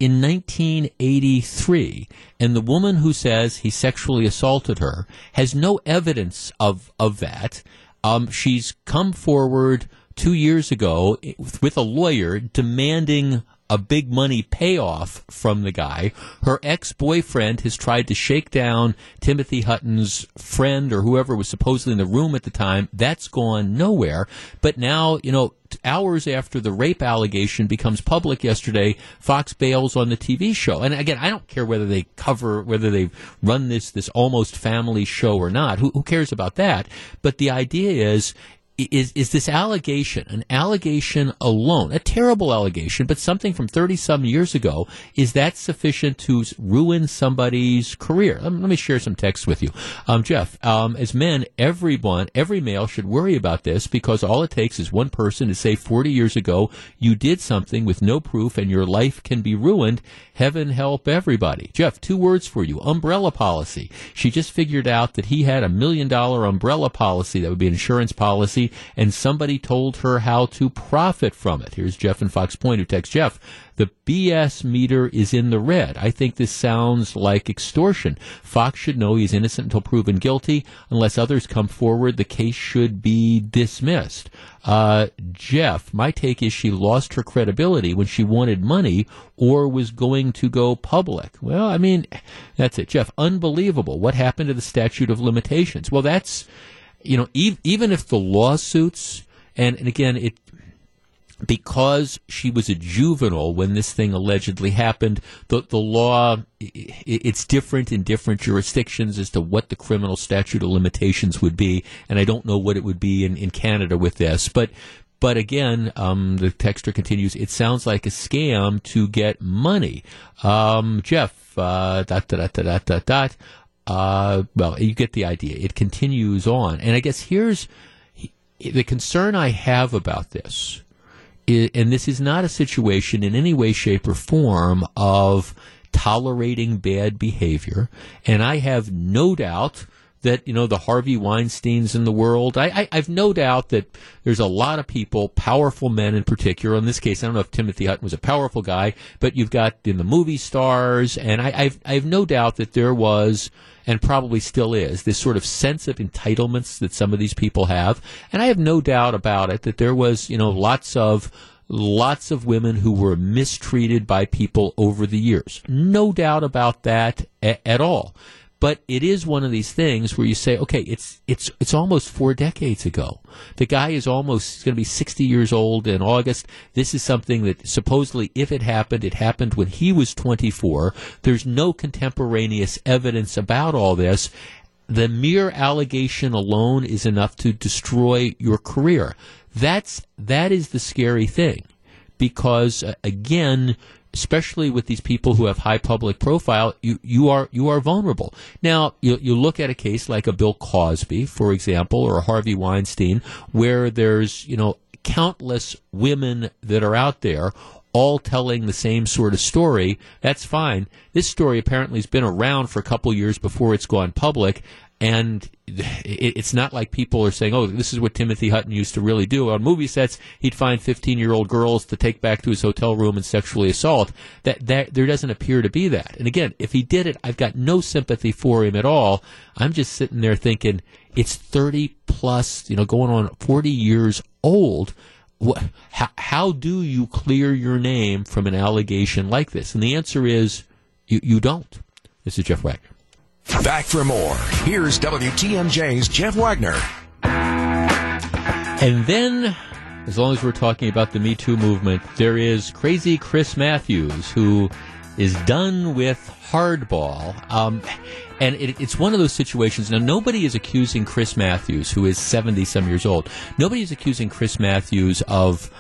in 1983, and the woman who says he sexually assaulted her has no evidence of of that. Um, she's come forward two years ago with a lawyer demanding a big money payoff from the guy. Her ex boyfriend has tried to shake down Timothy Hutton's friend or whoever was supposedly in the room at the time. That's gone nowhere. But now, you know, hours after the rape allegation becomes public yesterday, Fox bails on the TV show. And again, I don't care whether they cover, whether they run this, this almost family show or not. Who, who cares about that? But the idea is, is is this allegation an allegation alone a terrible allegation but something from 30 some years ago is that sufficient to ruin somebody's career? Let me, share some text with you. Um, jeff um, as men everyone every male should worry about this because all it takes is one person to say 40 years ago you did something with no proof and your life can be ruined. Heaven help everybody. Jeff two words for you. Umbrella policy. She just figured out that he had a million dollar umbrella policy that would be an insurance policy and somebody told her how to profit from it. Here's Jeff in Fox Point who texts Jeff, the BS meter is in the red. I think this sounds like extortion. Fox should know he's innocent until proven guilty. Unless others come forward, the case should be dismissed. Uh, Jeff, my take is she lost her credibility when she wanted money or was going to go public. Well, I mean, that's it. Jeff, unbelievable. What happened to the statute of limitations? Well, that's you know, e- even if the lawsuits, and, and again, it because she was a juvenile when this thing allegedly happened, the the law it's different in different jurisdictions as to what the criminal statute of limitations would be, and I don't know what it would be in, in Canada with this, but. But again, um, the texter continues. It sounds like a scam to get money. Um, Jeff, uh, dot dot dot dot dot dot. Uh, well, you get the idea. It continues on. And I guess here's the concern I have about this. and this is not a situation in any way, shape, or form of tolerating bad behavior. And I have no doubt that you know the Harvey Weinstein's in the world. I, I have no doubt that there's a lot of people, powerful men in particular. In this case, I don't know if Timothy Hutton was a powerful guy, but you've got in the movie stars, and I I've, I have no doubt that there was and probably still is, this sort of sense of entitlements that some of these people have. And I have no doubt about it that there was, you know, lots of lots of women who were mistreated by people over the years. No doubt about that a- at all. But it is one of these things where you say, okay, it's it's it's almost four decades ago. The guy is almost going to be sixty years old in August. This is something that supposedly, if it happened, it happened when he was twenty four. There's no contemporaneous evidence about all this. The mere allegation alone is enough to destroy your career. That's that is the scary thing, because uh, again especially with these people who have high public profile, you, you are you are vulnerable. Now, you, you look at a case like a Bill Cosby, for example, or a Harvey Weinstein, where there's you know countless women that are out there all telling the same sort of story, that's fine. This story apparently has been around for a couple years before it's gone public. And it, it's not like people are saying, "Oh, this is what Timothy Hutton used to really do." On movie sets, he'd find fifteen-year-old girls to take back to his hotel room and sexually assault. That that there doesn't appear to be that. And again, if he did it, I've got no sympathy for him at all. I'm just sitting there thinking, it's thirty plus, you know, going on forty years old. What, how, how do you clear your name from an allegation like this? And the answer is, you, you don't. This is Jeff Wagner. Back for more. Here's WTMJ's Jeff Wagner. And then, as long as we're talking about the Me Too movement, there is crazy Chris Matthews who is done with hardball. Um, and it, it's one of those situations. Now, nobody is accusing Chris Matthews, who is 70 some years old, nobody is accusing Chris Matthews of,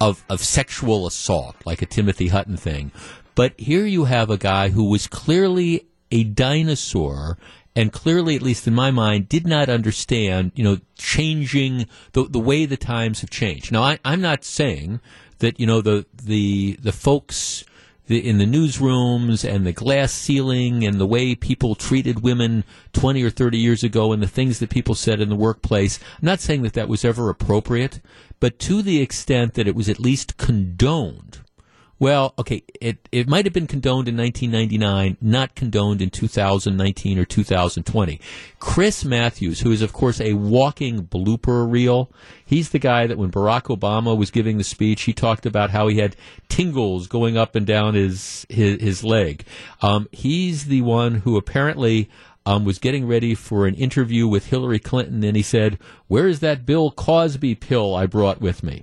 of, of sexual assault, like a Timothy Hutton thing. But here you have a guy who was clearly a dinosaur and clearly, at least in my mind, did not understand, you know, changing the, the way the times have changed. Now, I, I'm not saying that, you know, the, the, the folks the, in the newsrooms and the glass ceiling and the way people treated women 20 or 30 years ago and the things that people said in the workplace. I'm not saying that that was ever appropriate, but to the extent that it was at least condoned well, okay, it, it might have been condoned in 1999, not condoned in 2019 or 2020. Chris Matthews, who is, of course, a walking blooper reel, he's the guy that when Barack Obama was giving the speech, he talked about how he had tingles going up and down his, his, his leg. Um, he's the one who apparently um, was getting ready for an interview with Hillary Clinton, and he said, Where's that Bill Cosby pill I brought with me?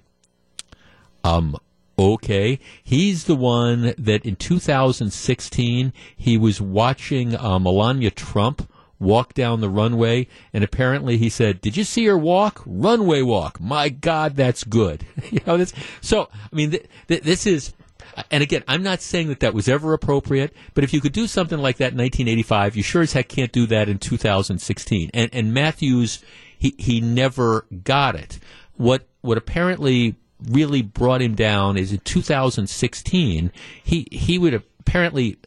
Um, Okay. He's the one that in 2016 he was watching uh, Melania Trump walk down the runway, and apparently he said, "Did you see her walk? Runway walk. My God, that's good." you know. So, I mean, th- th- this is. And again, I'm not saying that that was ever appropriate, but if you could do something like that in 1985, you sure as heck can't do that in 2016. And, and Matthews, he, he never got it. What what apparently really brought him down is in 2016, he, he would apparently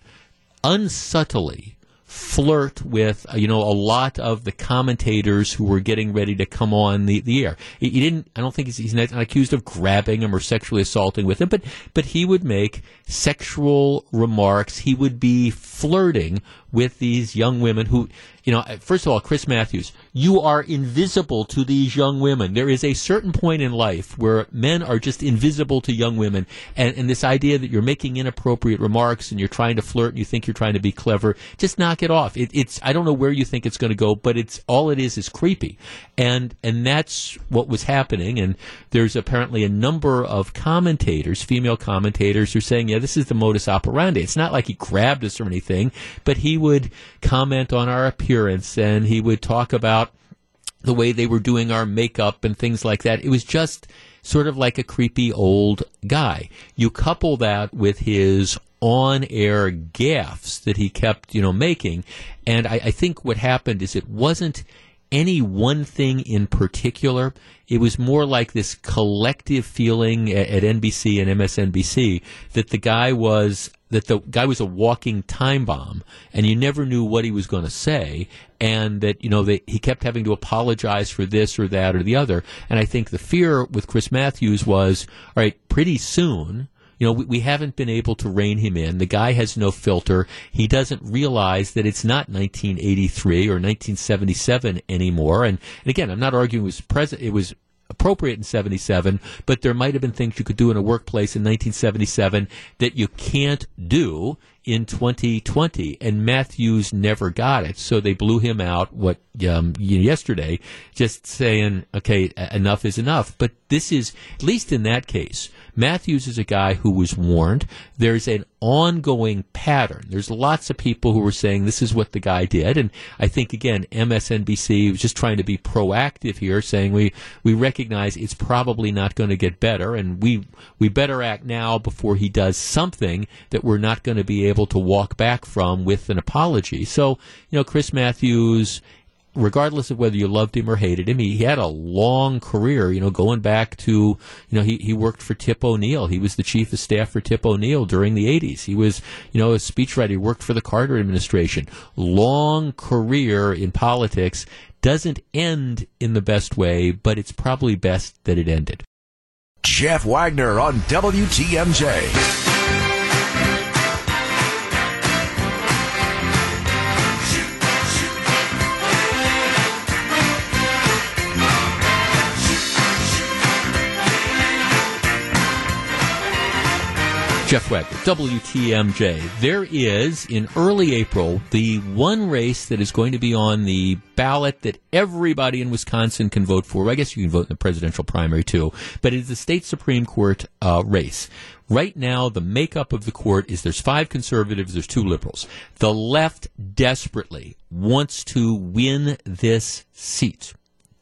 unsubtly flirt with uh, you know a lot of the commentators who were getting ready to come on the, the air. He, he didn't. I don't think he's, he's, not accused of grabbing him or sexually assaulting with him, but but he would make sexual remarks. He would be flirting with these young women who you know, first of all, Chris Matthews, you are invisible to these young women. There is a certain point in life where men are just invisible to young women. And, and this idea that you're making inappropriate remarks and you're trying to flirt and you think you're trying to be clever, just knock it off. It, it's, I don't know where you think it's going to go, but it's, all it is is creepy. And, and that's what was happening. And there's apparently a number of commentators, female commentators, who are saying, yeah, this is the modus operandi. It's not like he grabbed us or anything, but he would comment on our appearance and he would talk about the way they were doing our makeup and things like that. It was just sort of like a creepy old guy. You couple that with his on air gaffes that he kept, you know, making. And I, I, think what happened is it wasn't any one thing in particular. It was more like this collective feeling at, at NBC and MSNBC that the guy was that the guy was a walking time bomb and you never knew what he was going to say and that you know they, he kept having to apologize for this or that or the other and i think the fear with chris matthews was all right pretty soon you know, we, we, haven't been able to rein him in. The guy has no filter. He doesn't realize that it's not 1983 or 1977 anymore. And, and again, I'm not arguing it was present. It was appropriate in 77, but there might have been things you could do in a workplace in 1977 that you can't do in 2020, and Matthews never got it, so they blew him out. What um, yesterday, just saying, okay, enough is enough. But this is at least in that case, Matthews is a guy who was warned. There's an ongoing pattern. There's lots of people who were saying this is what the guy did, and I think again MSNBC was just trying to be proactive here, saying we we recognize it's probably not going to get better, and we we better act now before he does something that we're not going to be able to walk back from with an apology. So you know, Chris Matthews regardless of whether you loved him or hated him, he, he had a long career, you know, going back to, you know, he, he worked for Tip O'Neill. He was the chief of staff for Tip O'Neill during the 80s. He was, you know, a speechwriter. He worked for the Carter administration. Long career in politics doesn't end in the best way, but it's probably best that it ended. Jeff Wagner on WTMJ. Jeff Wagner, WTMJ. There is, in early April, the one race that is going to be on the ballot that everybody in Wisconsin can vote for. I guess you can vote in the presidential primary too, but it is the state Supreme Court uh, race. Right now, the makeup of the court is there's five conservatives, there's two liberals. The left desperately wants to win this seat.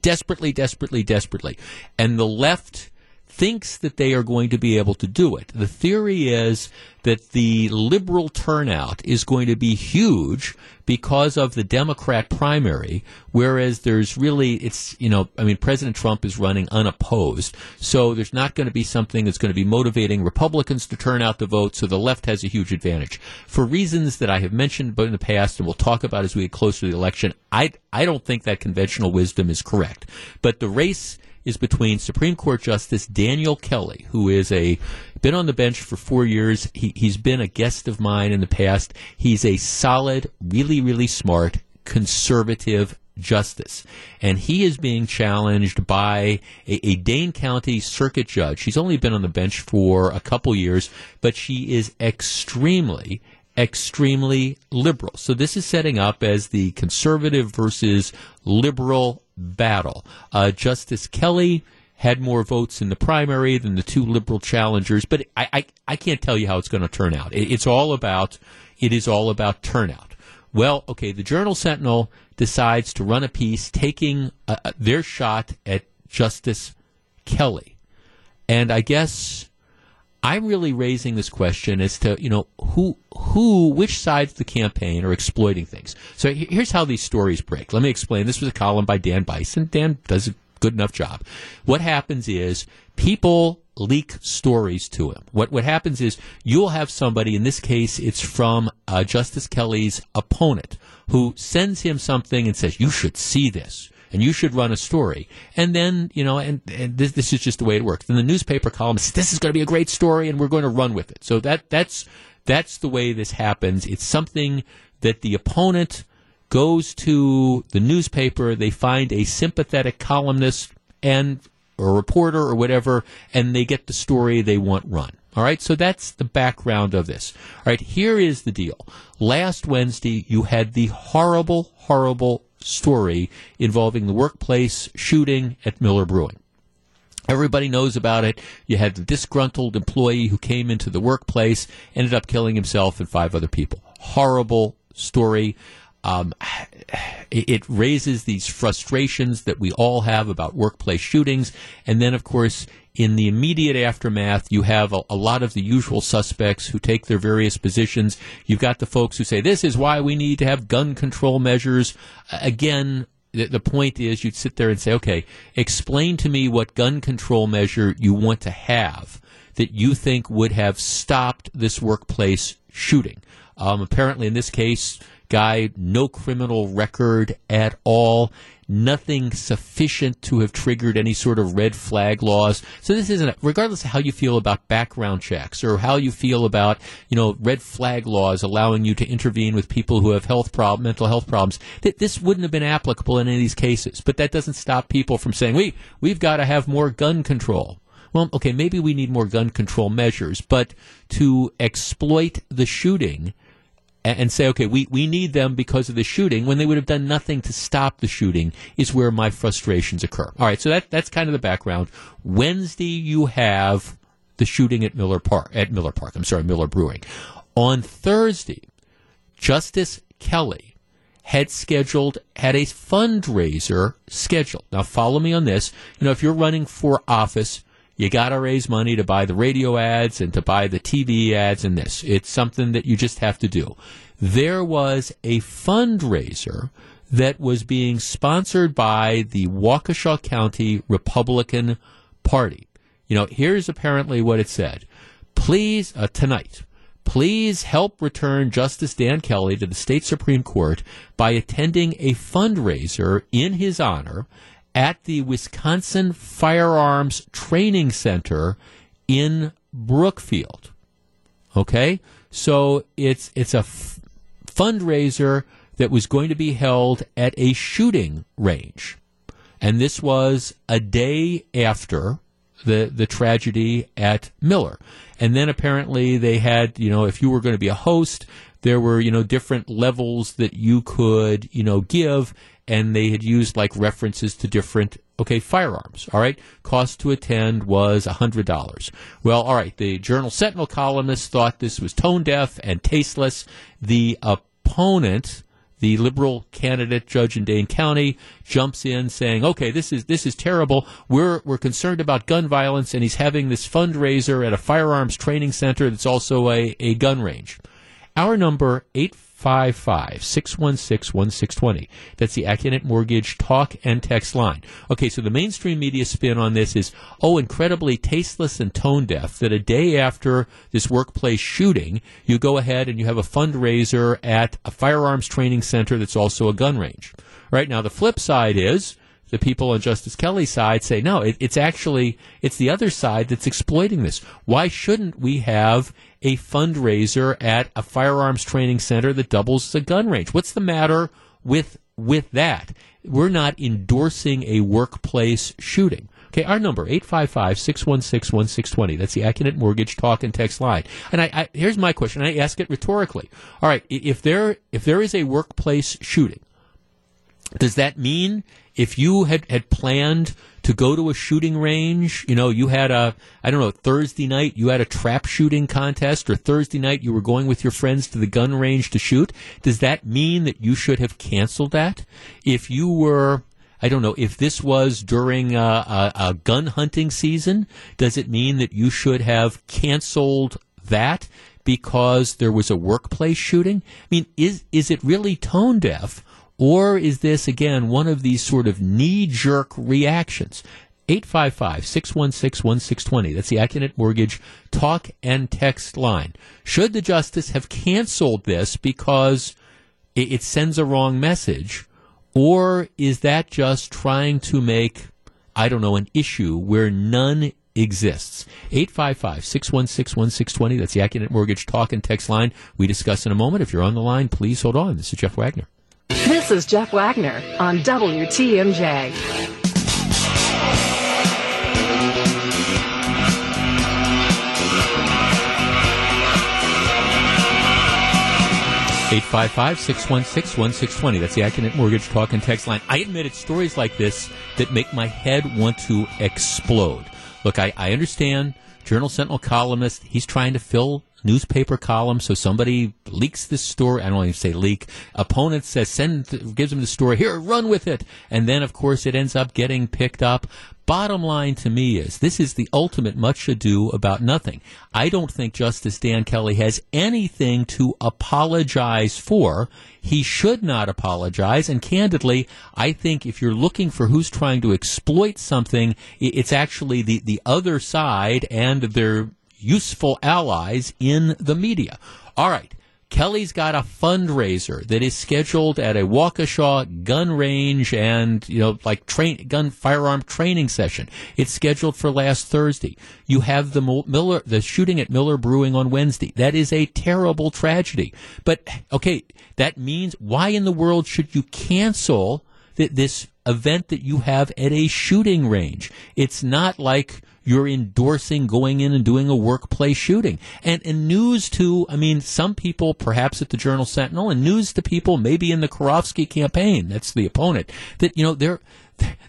Desperately, desperately, desperately. And the left thinks that they are going to be able to do it. The theory is that the liberal turnout is going to be huge because of the Democrat primary, whereas there's really, it's, you know, I mean, President Trump is running unopposed, so there's not going to be something that's going to be motivating Republicans to turn out the vote, so the left has a huge advantage. For reasons that I have mentioned in the past and we'll talk about as we get closer to the election, I, I don't think that conventional wisdom is correct. But the race is between Supreme Court Justice Daniel Kelly, who is a been on the bench for four years. He, he's been a guest of mine in the past. He's a solid, really, really smart, conservative justice. And he is being challenged by a, a, Dane County circuit judge. She's only been on the bench for a couple years, but she is extremely, extremely liberal. So this is setting up as the conservative versus liberal battle. Uh, Justice Kelly had more votes in the primary than the two liberal challengers, but I, I, I can't tell you how it's going to turn out. It, it's all about it is all about turnout. Well, okay, the Journal Sentinel decides to run a piece taking uh, their shot at Justice Kelly, and I guess I'm really raising this question as to you know who who which sides of the campaign are exploiting things. So here's how these stories break. Let me explain. This was a column by Dan Bison. Dan does a good enough job. What happens is people leak stories to him. What what happens is you'll have somebody. In this case, it's from uh, Justice Kelly's opponent who sends him something and says, "You should see this." And you should run a story. And then, you know, and, and this, this is just the way it works. Then the newspaper column says, this is going to be a great story and we're going to run with it. So that, that's, that's the way this happens. It's something that the opponent goes to the newspaper, they find a sympathetic columnist and or reporter or whatever, and they get the story they want run. All right, so that's the background of this. All right, here is the deal. Last Wednesday, you had the horrible, horrible story involving the workplace shooting at Miller Brewing. Everybody knows about it. You had the disgruntled employee who came into the workplace, ended up killing himself and five other people. Horrible story. Um, it raises these frustrations that we all have about workplace shootings. And then, of course, in the immediate aftermath, you have a, a, lot of the usual suspects who take their various positions. You've got the folks who say, this is why we need to have gun control measures. Again, the, the point is you'd sit there and say, okay, explain to me what gun control measure you want to have that you think would have stopped this workplace shooting. Um, apparently, in this case, guy, no criminal record at all nothing sufficient to have triggered any sort of red flag laws. So this isn't, regardless of how you feel about background checks or how you feel about, you know, red flag laws allowing you to intervene with people who have health problem, mental health problems, that this wouldn't have been applicable in any of these cases. But that doesn't stop people from saying, we, we've got to have more gun control. Well, okay, maybe we need more gun control measures, but to exploit the shooting and say, okay, we, we need them because of the shooting when they would have done nothing to stop the shooting is where my frustrations occur. All right, so that, that's kind of the background. Wednesday, you have the shooting at Miller Park, at Miller Park, I'm sorry, Miller Brewing. On Thursday, Justice Kelly had scheduled, had a fundraiser scheduled. Now, follow me on this. You know, if you're running for office, you got to raise money to buy the radio ads and to buy the TV ads and this. It's something that you just have to do. There was a fundraiser that was being sponsored by the Waukesha County Republican Party. You know, here's apparently what it said. Please, uh, tonight, please help return Justice Dan Kelly to the state Supreme Court by attending a fundraiser in his honor at the Wisconsin Firearms Training Center in Brookfield. Okay? So it's it's a f- fundraiser that was going to be held at a shooting range. And this was a day after the the tragedy at Miller. And then apparently they had, you know, if you were going to be a host, there were, you know, different levels that you could, you know, give and they had used like references to different okay firearms all right cost to attend was $100 well all right the journal sentinel columnist thought this was tone deaf and tasteless the opponent the liberal candidate judge in Dane County jumps in saying, "Okay, this is this is terrible. We're we're concerned about gun violence, and he's having this fundraiser at a firearms training center that's also a, a gun range." Our number eight 855 616 1620. That's the Accunet Mortgage talk and text line. Okay, so the mainstream media spin on this is, oh, incredibly tasteless and tone deaf that a day after this workplace shooting, you go ahead and you have a fundraiser at a firearms training center that's also a gun range. Right now, the flip side is, the people on Justice Kelly's side say, no, it, it's actually, it's the other side that's exploiting this. Why shouldn't we have a fundraiser at a firearms training center that doubles as a gun range? What's the matter with, with that? We're not endorsing a workplace shooting. Okay, our number, 855-616-1620. That's the Accunet Mortgage talk and text line. And I, I, here's my question. I ask it rhetorically. All right, if there, if there is a workplace shooting, does that mean if you had, had planned to go to a shooting range, you know, you had a, I don't know, Thursday night, you had a trap shooting contest, or Thursday night you were going with your friends to the gun range to shoot, does that mean that you should have canceled that? If you were, I don't know, if this was during a, a, a gun hunting season, does it mean that you should have canceled that? Because there was a workplace shooting? I mean, is is it really tone deaf or is this, again, one of these sort of knee jerk reactions? 855 616 1620. That's the Accunet Mortgage talk and text line. Should the justice have canceled this because it, sends a wrong message? Or is that just trying to make, I don't know, an issue where none exists. 855 616 1620. That's the Accunet Mortgage talk and text line. We discuss in a moment. If you're on the line, please hold on. This is Jeff Wagner. This is Jeff Wagner on WTMJ. Eight five five six one six one six twenty. That's the Accunet Mortgage Talk and Text line. I admit it's stories like this that make my head want to explode. Look, I, I understand Journal Sentinel columnist. He's trying to fill newspaper column. So somebody leaks this story. I don't even say leak. Opponent says send gives him the story. Here, run with it. And then of course it ends up getting picked up. Bottom line to me is this is the ultimate much ado about nothing. I don't think Justice Dan Kelly has anything to apologize for. He should not apologize. And candidly, I think if you're looking for who's trying to exploit something, it's actually the, the other side and their useful allies in the media. All right. Kelly's got a fundraiser that is scheduled at a Waukesha gun range and, you know, like train, gun firearm training session. It's scheduled for last Thursday. You have the Miller, the shooting at Miller Brewing on Wednesday. That is a terrible tragedy. But, okay, that means why in the world should you cancel th- this event that you have at a shooting range? It's not like, you're endorsing going in and doing a workplace shooting. And, and news to, I mean, some people perhaps at the Journal Sentinel and news to people maybe in the Karofsky campaign, that's the opponent, that, you know, they're,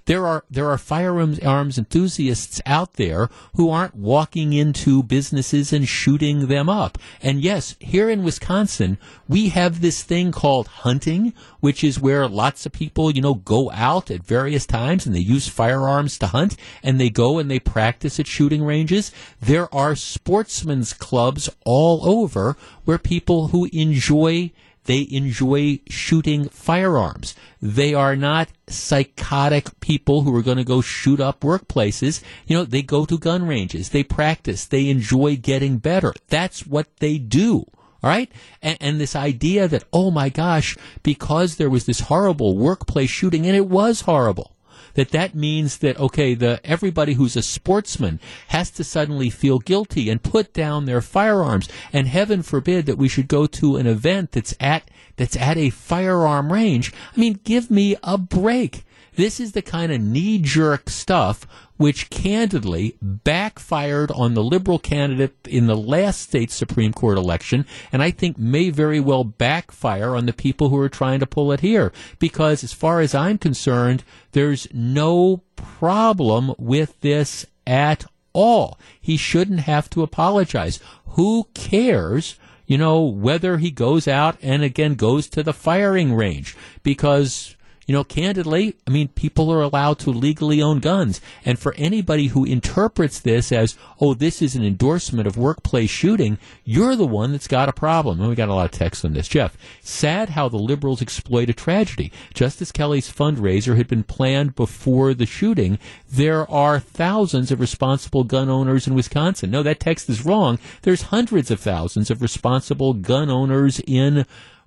there are there are firearms arms enthusiasts out there who aren't walking into businesses and shooting them up. And yes, here in Wisconsin, we have this thing called hunting, which is where lots of people, you know, go out at various times and they use firearms to hunt and they go and they practice at shooting ranges. There are sportsmen's clubs all over where people who enjoy they enjoy shooting firearms. They are not psychotic people who are going to go shoot up workplaces. You know, they go to gun ranges, they practice, they enjoy getting better. That's what they do. All right. And, and, this idea that, oh my gosh, because there was this horrible workplace shooting, and it was horrible, that that means that, okay, the, everybody who's a sportsman has to suddenly feel guilty and put down their firearms. And heaven forbid that we should go to an event that's at, that's at a firearm range. I mean, give me a break. This is the kind of knee jerk stuff which candidly backfired on the liberal candidate in the last state Supreme Court election, and I think may very well backfire on the people who are trying to pull it here. Because as far as I'm concerned, there's no problem with this at all. He shouldn't have to apologize. Who cares? You know, whether he goes out and again goes to the firing range because you know, candidly, I mean, people are allowed to legally own guns. And for anybody who interprets this as, oh, this is an endorsement of workplace shooting, you're the one that's got a problem. And we got a lot of text on this. Jeff, sad how the liberals exploit a tragedy. Justice Kelly's fundraiser had been planned before the shooting. There are thousands of responsible gun owners in Wisconsin. No, that text is wrong. There's hundreds of thousands of responsible gun owners in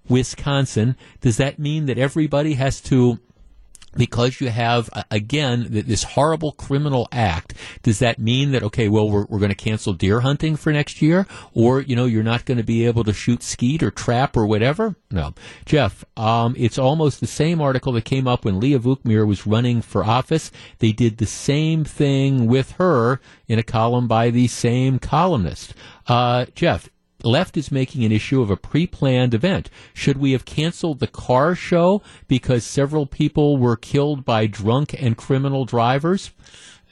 Wisconsin. Does that mean that everybody has to because you have again this horrible criminal act does that mean that okay well we're, we're going to cancel deer hunting for next year? Or you know you're not going to be able to shoot skeet or trap or whatever? No. Jeff um, it's almost the same article that came up when leah vukmir was running for office. They did the same thing with her in a column by the same columnist. Uh, jeff left is making an issue of a pre-planned event. Should we have canceled the car show because several people were killed by drunk and criminal drivers?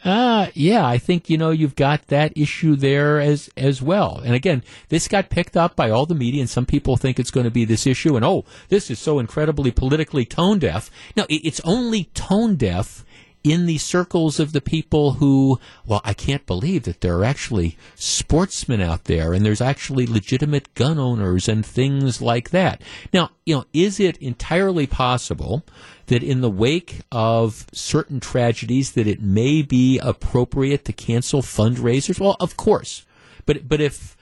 Uh, yeah, I think, you know, you've got that issue there as, as well. And again, this got picked up by all the media and some people think it's going to be this issue and, oh, this is so incredibly politically tone deaf. No, it's only tone deaf in the circles of the people who, well, I can't believe that there are actually sportsmen out there and there's actually legitimate gun owners and things like that. Now, you know, is it entirely possible that in the wake of certain tragedies that it may be appropriate to cancel fundraisers? Well, of course. But, but if,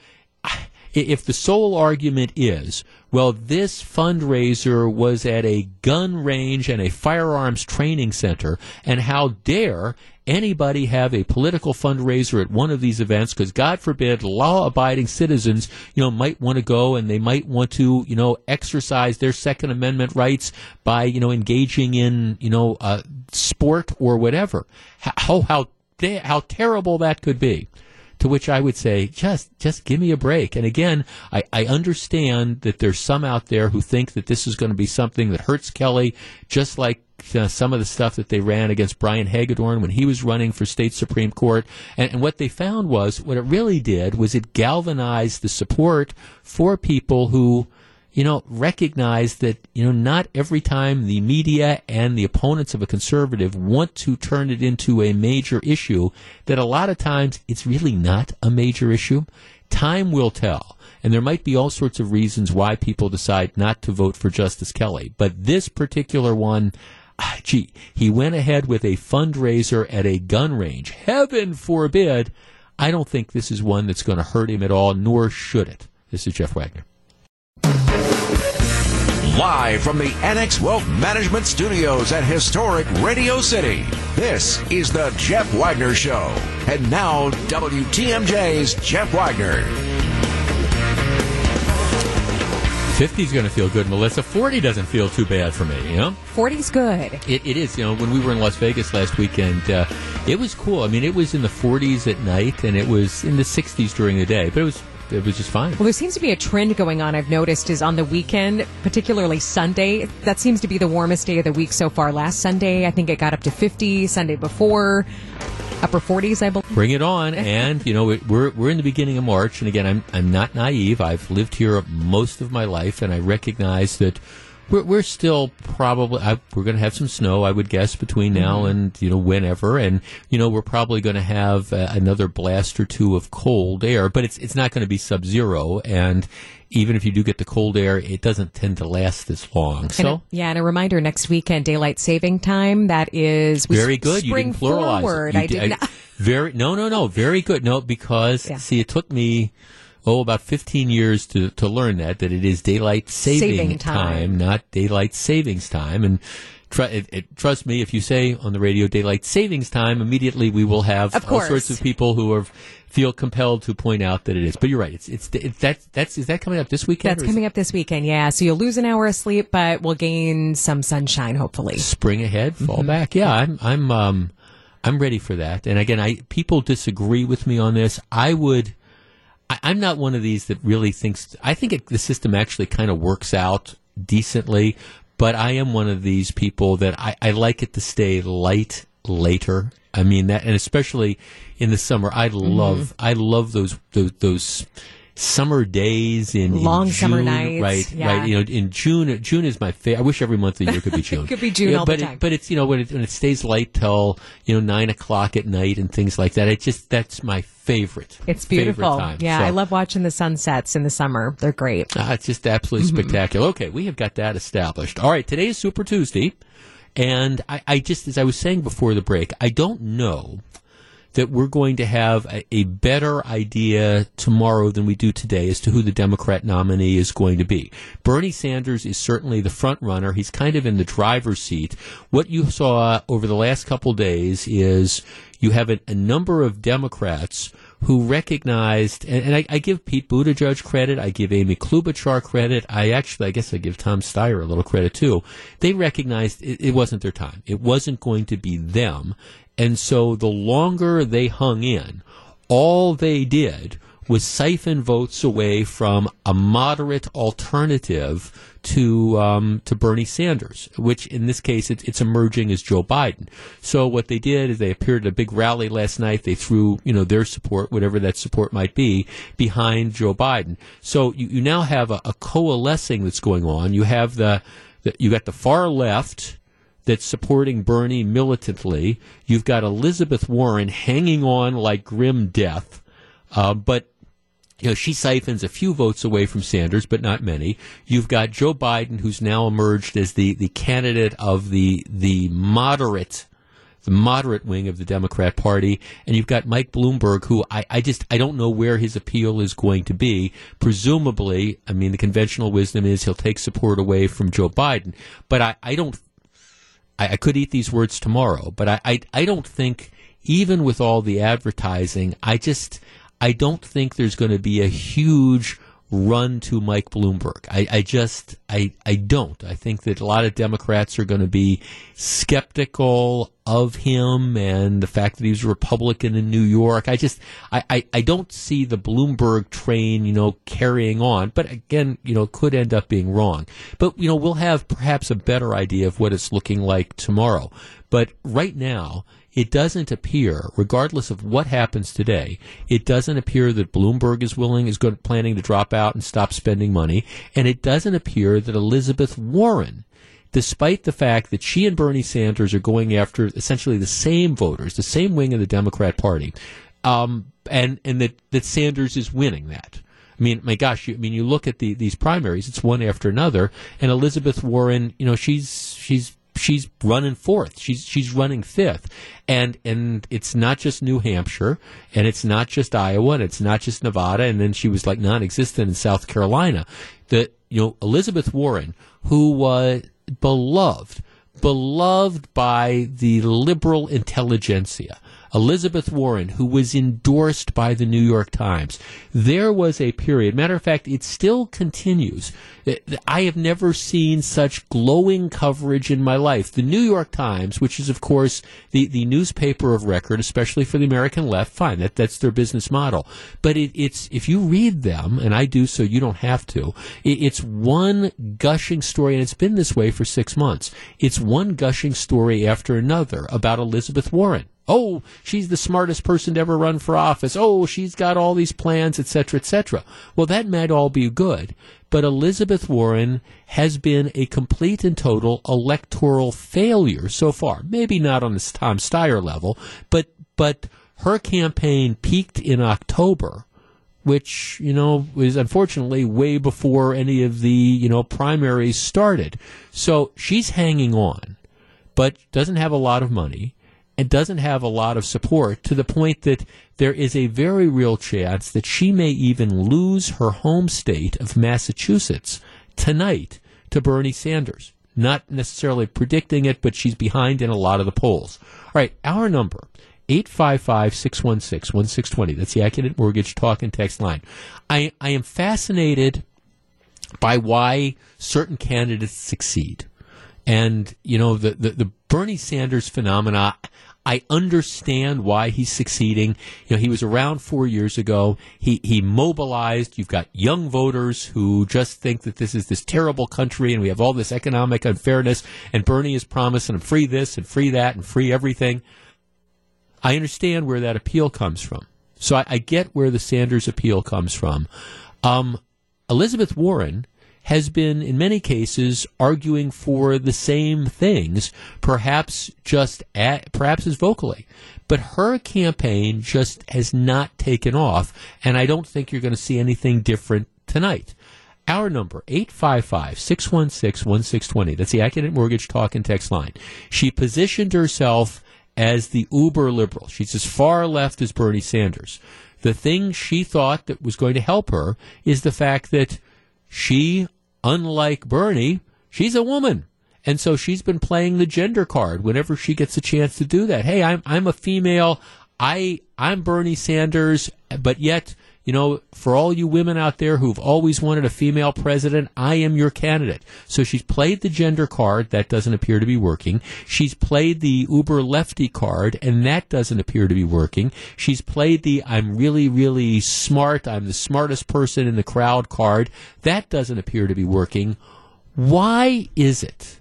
if the sole argument is, well, this fundraiser was at a gun range and a firearms training center, and how dare anybody have a political fundraiser at one of these events because god forbid law-abiding citizens you know might want to go and they might want to you know exercise their second amendment rights by you know engaging in you know uh, sport or whatever. How how how terrible that could be to which I would say, just, just give me a break. And again, I, I understand that there's some out there who think that this is going to be something that hurts Kelly, just like uh, some of the stuff that they ran against Brian Hagedorn when he was running for state Supreme Court. And, and, what they found was what it really did was it galvanized the support for people who you know, recognize that, you know, not every time the media and the opponents of a conservative want to turn it into a major issue, that a lot of times it's really not a major issue. Time will tell. And there might be all sorts of reasons why people decide not to vote for Justice Kelly. But this particular one, ah, gee, he went ahead with a fundraiser at a gun range. Heaven forbid. I don't think this is one that's going to hurt him at all, nor should it. This is Jeff Wagner. Live from the Annex Wealth Management Studios at historic Radio City, this is the Jeff Wagner Show. And now, WTMJ's Jeff Wagner. 50 is going to feel good, Melissa. 40 doesn't feel too bad for me, you know? 40's good. It, it is. You know, when we were in Las Vegas last weekend, uh, it was cool. I mean, it was in the 40s at night and it was in the 60s during the day, but it was it was just fine. Well, there seems to be a trend going on. I've noticed is on the weekend, particularly Sunday. That seems to be the warmest day of the week so far. Last Sunday, I think it got up to 50. Sunday before, upper 40s, I believe. Bring it on. and, you know, we're, we're in the beginning of March. And again, I'm, I'm not naive. I've lived here most of my life, and I recognize that We're, we're still probably I, we're going to have some snow, I would guess, between now Mm-hmm. and you know whenever, and you know we're probably going to have uh, another blast or two of cold air, but it's it's not going to be sub zero, and even if you do get the cold air, it doesn't tend to last this long. And So a- yeah, and a reminder next weekend, daylight saving time. That is very good. You Spring didn't pluralize forward. it. You I did not. Very no, no, no. Very good. No, because Yeah. see, it took me oh about fifteen years to to learn that that it is daylight saving, Saving time. not daylight savings time, and. Tr- it, it, trust me, if you say on the radio daylight savings time, immediately we will have all sorts of people who are feel compelled to point out that it is. But you're right. It's it's, it's that that's is that coming up this weekend? That's coming up this weekend. Yeah, so you'll lose an hour of sleep, but we'll gain some sunshine, hopefully. spring ahead, fall Mm-hmm. back. Yeah, I'm I'm um I'm ready for that. And again, I people disagree with me on this. I would. I, I'm not one of these that really thinks. I think it, the system actually kind of works out decently, but I am one of these people that I, I like it to stay light later. I mean that, and especially in the summer, I love Mm-hmm. I love those those, those summer days in in Long summer nights, right? yeah. Right. You know, in June. June is my favorite. I wish every month of the year could be June. it Could be June Yeah, all the but time. It, but it's you know when it, when it stays light till you know nine o'clock at night and things like that. It just that's my favorite. It's favorite beautiful. time. Yeah, So- I love watching the sunsets in the summer. They're great. Ah, it's just absolutely Mm-hmm. spectacular. Okay, we have got that established. All right, today is Super Tuesday, and I, I just, as I was saying before the break, I don't know that we're going to have a, a better idea tomorrow than we do today as to who the Democrat nominee is going to be. Bernie Sanders is certainly the front runner. He's kind of in the driver's seat. What you saw over the last couple days is you have a, a number of Democrats who recognized, and, and I, I give Pete Buttigieg credit, I give Amy Klobuchar credit, I actually, I guess I give Tom Steyer a little credit too. They recognized it, it wasn't their time. It wasn't going to be them. And so the longer they hung in, all they did was siphon votes away from a moderate alternative to um, to Bernie Sanders, which in this case it, it's emerging as Joe Biden. So what they did is they appeared at a big rally last night. They threw you know their support, whatever that support might be, behind Joe Biden. So you, you now have a, a coalescing that's going on. You have the, the you got the far left that's supporting Bernie militantly. You've got Elizabeth Warren hanging on like grim death, uh, but you know, she siphons a few votes away from Sanders, but not many. You've got Joe Biden, who's now emerged as the, the candidate of the the moderate the moderate wing of the Democrat Party, and you've got Mike Bloomberg, who I, I just I don't know where his appeal is going to be. Presumably, I mean the conventional wisdom is he'll take support away from Joe Biden, but I, I don't I, I could eat these words tomorrow, but I, I I don't think even with all the advertising, I just I don't think there's going to be a huge run to Mike Bloomberg. I, I just I I don't. I think that a lot of Democrats are going to be skeptical of him and the fact that he was a Republican in New York. I just I, I, I don't see the Bloomberg train, you know, carrying on. But again, you know, could end up being wrong. But you know, we'll have perhaps a better idea of what it's looking like tomorrow. But right now, it doesn't appear, regardless of what happens today, it doesn't appear that Bloomberg is willing, is planning to drop out and stop spending money, and it doesn't appear that Elizabeth Warren, despite the fact that she and Bernie Sanders are going after essentially the same voters, the same wing of the Democrat Party, um, and and that that Sanders is winning that. I mean, my gosh, you, I mean, you look at the, these primaries; it's one after another, and Elizabeth Warren, you know, she's she's she's running fourth. She's she's running fifth, and and it's not just New Hampshire, and it's not just Iowa, and it's not just Nevada, and then she was like non-existent in South Carolina. The you know Elizabeth Warren, who was beloved, beloved by the liberal intelligentsia. Elizabeth Warren, who was endorsed by the New York Times. There was a period, matter of fact, it still continues. I have never seen such glowing coverage in my life. The New York Times, which is, of course, the, the newspaper of record, especially for the American left, fine, that, that's their business model. But it, it's, if you read them, and I do so you don't have to, it, it's one gushing story, and it's been this way for six months. It's one gushing story after another about Elizabeth Warren. Oh, she's the smartest person to ever run for office. Oh, she's got all these plans, etc., etc. Well, that might all be good, but Elizabeth Warren has been a complete and total electoral failure so far. Maybe not on the Tom Steyer level, but but her campaign peaked in October which you know was unfortunately way before any of the you know primaries started. So she's hanging on, but doesn't have a lot of money and doesn't have a lot of support to the point that there is a very real chance that she may even lose her home state of Massachusetts tonight to Bernie Sanders. Not necessarily predicting it, but she's behind in a lot of the polls. All right, our number 855 616 1620. That's the Accunet Mortgage Talk and Text line. I, I am fascinated by why certain candidates succeed. And, you know, the, the, the Bernie Sanders phenomena, I understand why he's succeeding. You know, he was around four years ago. He, he mobilized. You've got young voters who just think that this is this terrible country and we have all this economic unfairness and Bernie is promising them free this and free that and free everything. I understand where that appeal comes from. So I, I get where the Sanders appeal comes from. Um, Elizabeth Warren has been, in many cases, arguing for the same things, perhaps just at, perhaps as vocally. But her campaign just has not taken off, and I don't think you're going to see anything different tonight. Our number, 855-616-1620. That's the Accunet Mortgage Talk and Text line. She positioned herself as the uber liberal. She's as far left as Bernie Sanders. The thing she thought that was going to help her is the fact that she, unlike Bernie, she's a woman. And so she's been playing the gender card whenever she gets a chance to do that. Hey, I'm I'm a female. I I'm Bernie Sanders, but yet you know, for all you women out there who've always wanted a female president, I am your candidate. So she's played the gender card. That doesn't appear to be working. She's played the uber lefty card, and that doesn't appear to be working. She's played the I'm really, really smart, I'm the smartest person in the crowd card. That doesn't appear to be working. Why is it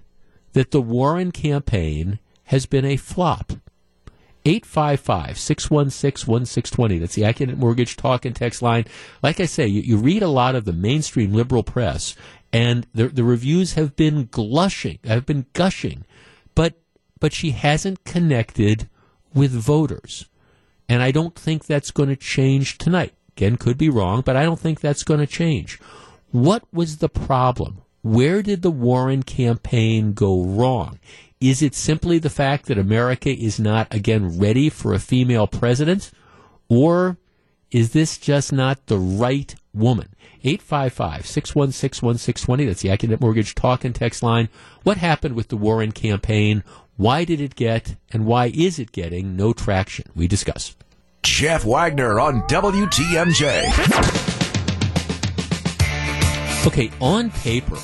that the Warren campaign has been a flop? 855 616 1620. That's the Accunet Mortgage Talk and Text line. Like I say, you, you, read a lot of the mainstream liberal press, and the, the reviews have been glushing, have been gushing, but, but she hasn't connected with voters. And I don't think that's going to change tonight. Again, could be wrong, but I don't think that's going to change. What was the problem? Where did the Warren campaign go wrong? Is it simply the fact that America is not, again, ready for a female president? Or is this just not the right woman? 855 616 1620. That's the Accunet Mortgage Talk and Text line. What happened with the Warren campaign? Why did it get, and why is it getting no traction? We discuss. Jeff Wagner on WTMJ. Okay, on paper,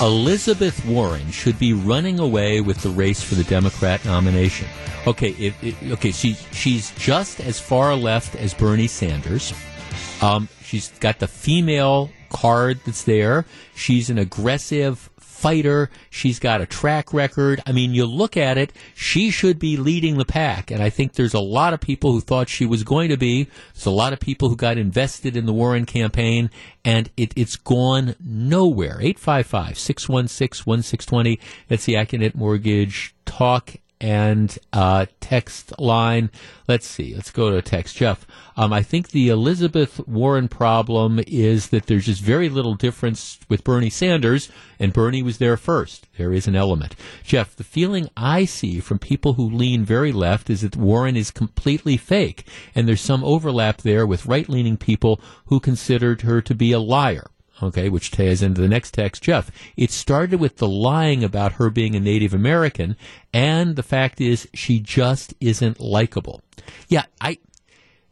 Elizabeth Warren should be running away with the race for the Democrat nomination. Okay, if, if, okay, she she's just as far left as Bernie Sanders. Um, she's got the female card that's there. She's an aggressive fighter. She's got a track record. I mean, you look at it, she should be leading the pack. And I think there's a lot of people who thought she was going to be. There's a lot of people who got invested in the Warren campaign, and it, it's gone nowhere. 855 616 1620. That's the Accunet Mortgage Talk and uh, text line. Let's see. Let's go to text. Jeff, um, I think the Elizabeth Warren problem is that there's just very little difference with Bernie Sanders, and Bernie was there first. There is an element. Jeff, the feeling I see from people who lean very left is that Warren is completely fake, and there's some overlap there with right leaning people who considered her to be a liar okay, which ties into the next text, Jeff. It started with the lying about her being a Native American, and the fact is she just isn't likable. Yeah, I,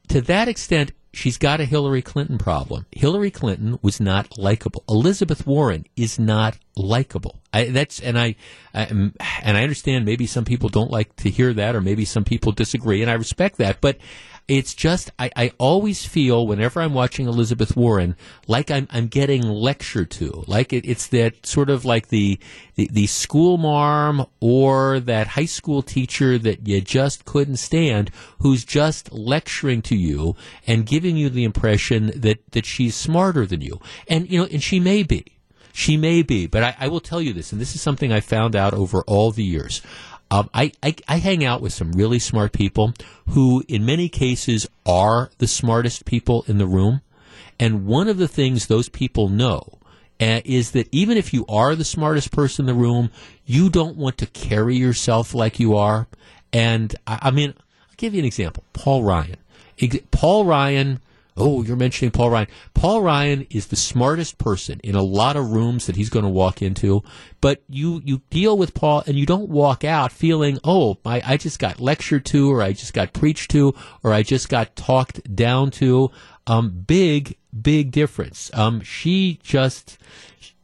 to that extent, she's got a Hillary Clinton problem. Hillary Clinton was not likable. Elizabeth Warren is not likable. I, that's and I, I um, and I understand maybe some people don't like to hear that, or maybe some people disagree, and I respect that. But it's just I, I always feel whenever I'm watching Elizabeth Warren like I'm I'm getting lectured to, like it, it's that sort of like the, the the school marm or that high school teacher that you just couldn't stand, who's just lecturing to you and giving you the impression that that she's smarter than you, and you know, and she may be. She may be, but I, I will tell you this, and this is something I found out over all the years. Um, I, I, I hang out with some really smart people who, in many cases, are the smartest people in the room. And one of the things those people know uh, is that even if you are the smartest person in the room, you don't want to carry yourself like you are. And I, I mean, I'll give you an example. Paul Ryan. Paul Ryan Oh, you're mentioning Paul Ryan. Paul Ryan is the smartest person in a lot of rooms that he's going to walk into, but you, you deal with Paul and you don't walk out feeling, oh, I, I just got lectured to, or I just got preached to, or I just got talked down to. Um, big, big difference. Um, she just,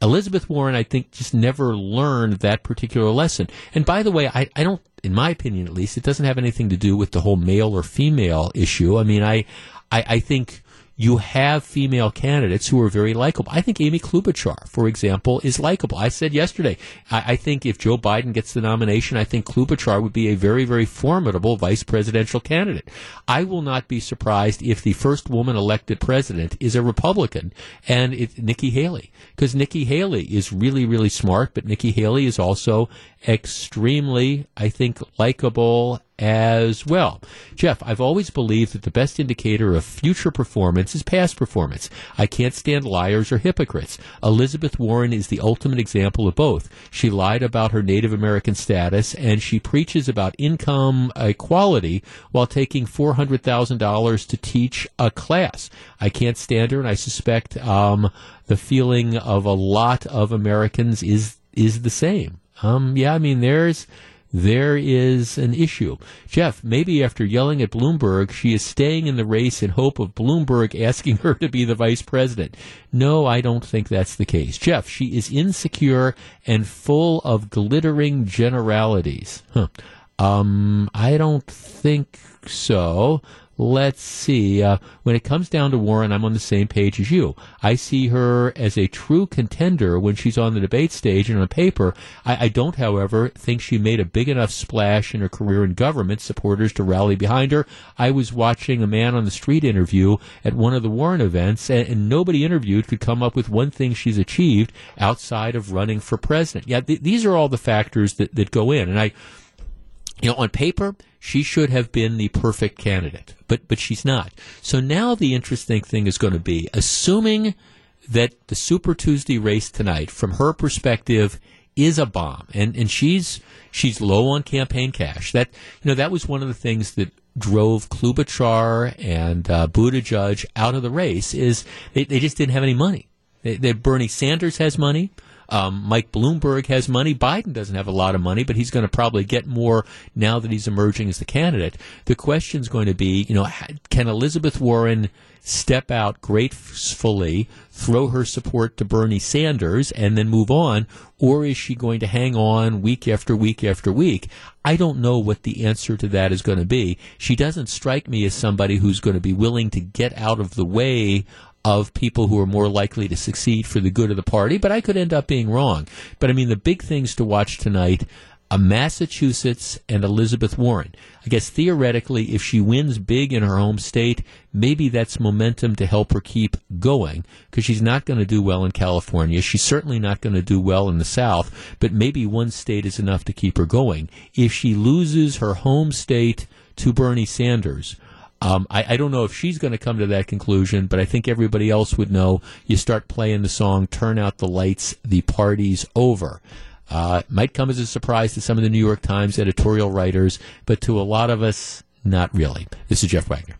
Elizabeth Warren, I think, just never learned that particular lesson. And by the way, I, I don't, in my opinion at least, it doesn't have anything to do with the whole male or female issue. I mean, I, I, I think you have female candidates who are very likable. I think Amy Klobuchar, for example, is likable. I said yesterday, I, I, think if Joe Biden gets the nomination, I think Klobuchar would be a very, very formidable vice presidential candidate. I will not be surprised if the first woman elected president is a Republican and it's Nikki Haley, because Nikki Haley is really, really smart, but Nikki Haley is also extremely, I think, likable as well. Jeff, I've always believed that the best indicator of future performance is past performance. I can't stand liars or hypocrites. Elizabeth Warren is the ultimate example of both. She lied about her Native American status and she preaches about income equality while taking $400,000 to teach a class. I can't stand her and I suspect um, the feeling of a lot of Americans is is the same. Um, yeah, I mean, there's there is an issue. Jeff, maybe after yelling at Bloomberg, she is staying in the race in hope of Bloomberg asking her to be the vice president. No, I don't think that's the case. Jeff, she is insecure and full of glittering generalities. Huh. Um, I don't think so. Let's see. Uh, when it comes down to Warren, I'm on the same page as you. I see her as a true contender when she's on the debate stage and on paper. I, I don't, however, think she made a big enough splash in her career in government supporters to rally behind her. I was watching a man on the street interview at one of the Warren events, and, and nobody interviewed could come up with one thing she's achieved outside of running for president. Yeah, th- these are all the factors that, that go in. And I, you know, on paper, she should have been the perfect candidate, but but she's not. So now the interesting thing is going to be assuming that the Super Tuesday race tonight, from her perspective, is a bomb, and and she's she's low on campaign cash. That you know that was one of the things that drove Klobuchar and uh, Buttigieg out of the race is they, they just didn't have any money. They, they, Bernie Sanders has money. Um, Mike Bloomberg has money. Biden doesn't have a lot of money, but he's going to probably get more now that he's emerging as the candidate. The question is going to be, you know, can Elizabeth Warren step out gracefully, throw her support to Bernie Sanders, and then move on? Or is she going to hang on week after week after week? I don't know what the answer to that is going to be. She doesn't strike me as somebody who's going to be willing to get out of the way of people who are more likely to succeed for the good of the party, but I could end up being wrong. But I mean, the big things to watch tonight a Massachusetts and Elizabeth Warren. I guess theoretically, if she wins big in her home state, maybe that's momentum to help her keep going because she's not going to do well in California. She's certainly not going to do well in the South, but maybe one state is enough to keep her going. If she loses her home state to Bernie Sanders, um, I, I, don't know if she's going to come to that conclusion, but I think everybody else would know. You start playing the song "Turn Out the Lights," the party's over. Uh, might come as a surprise to some of the New York Times editorial writers, but to a lot of us, not really. This is Jeff Wagner.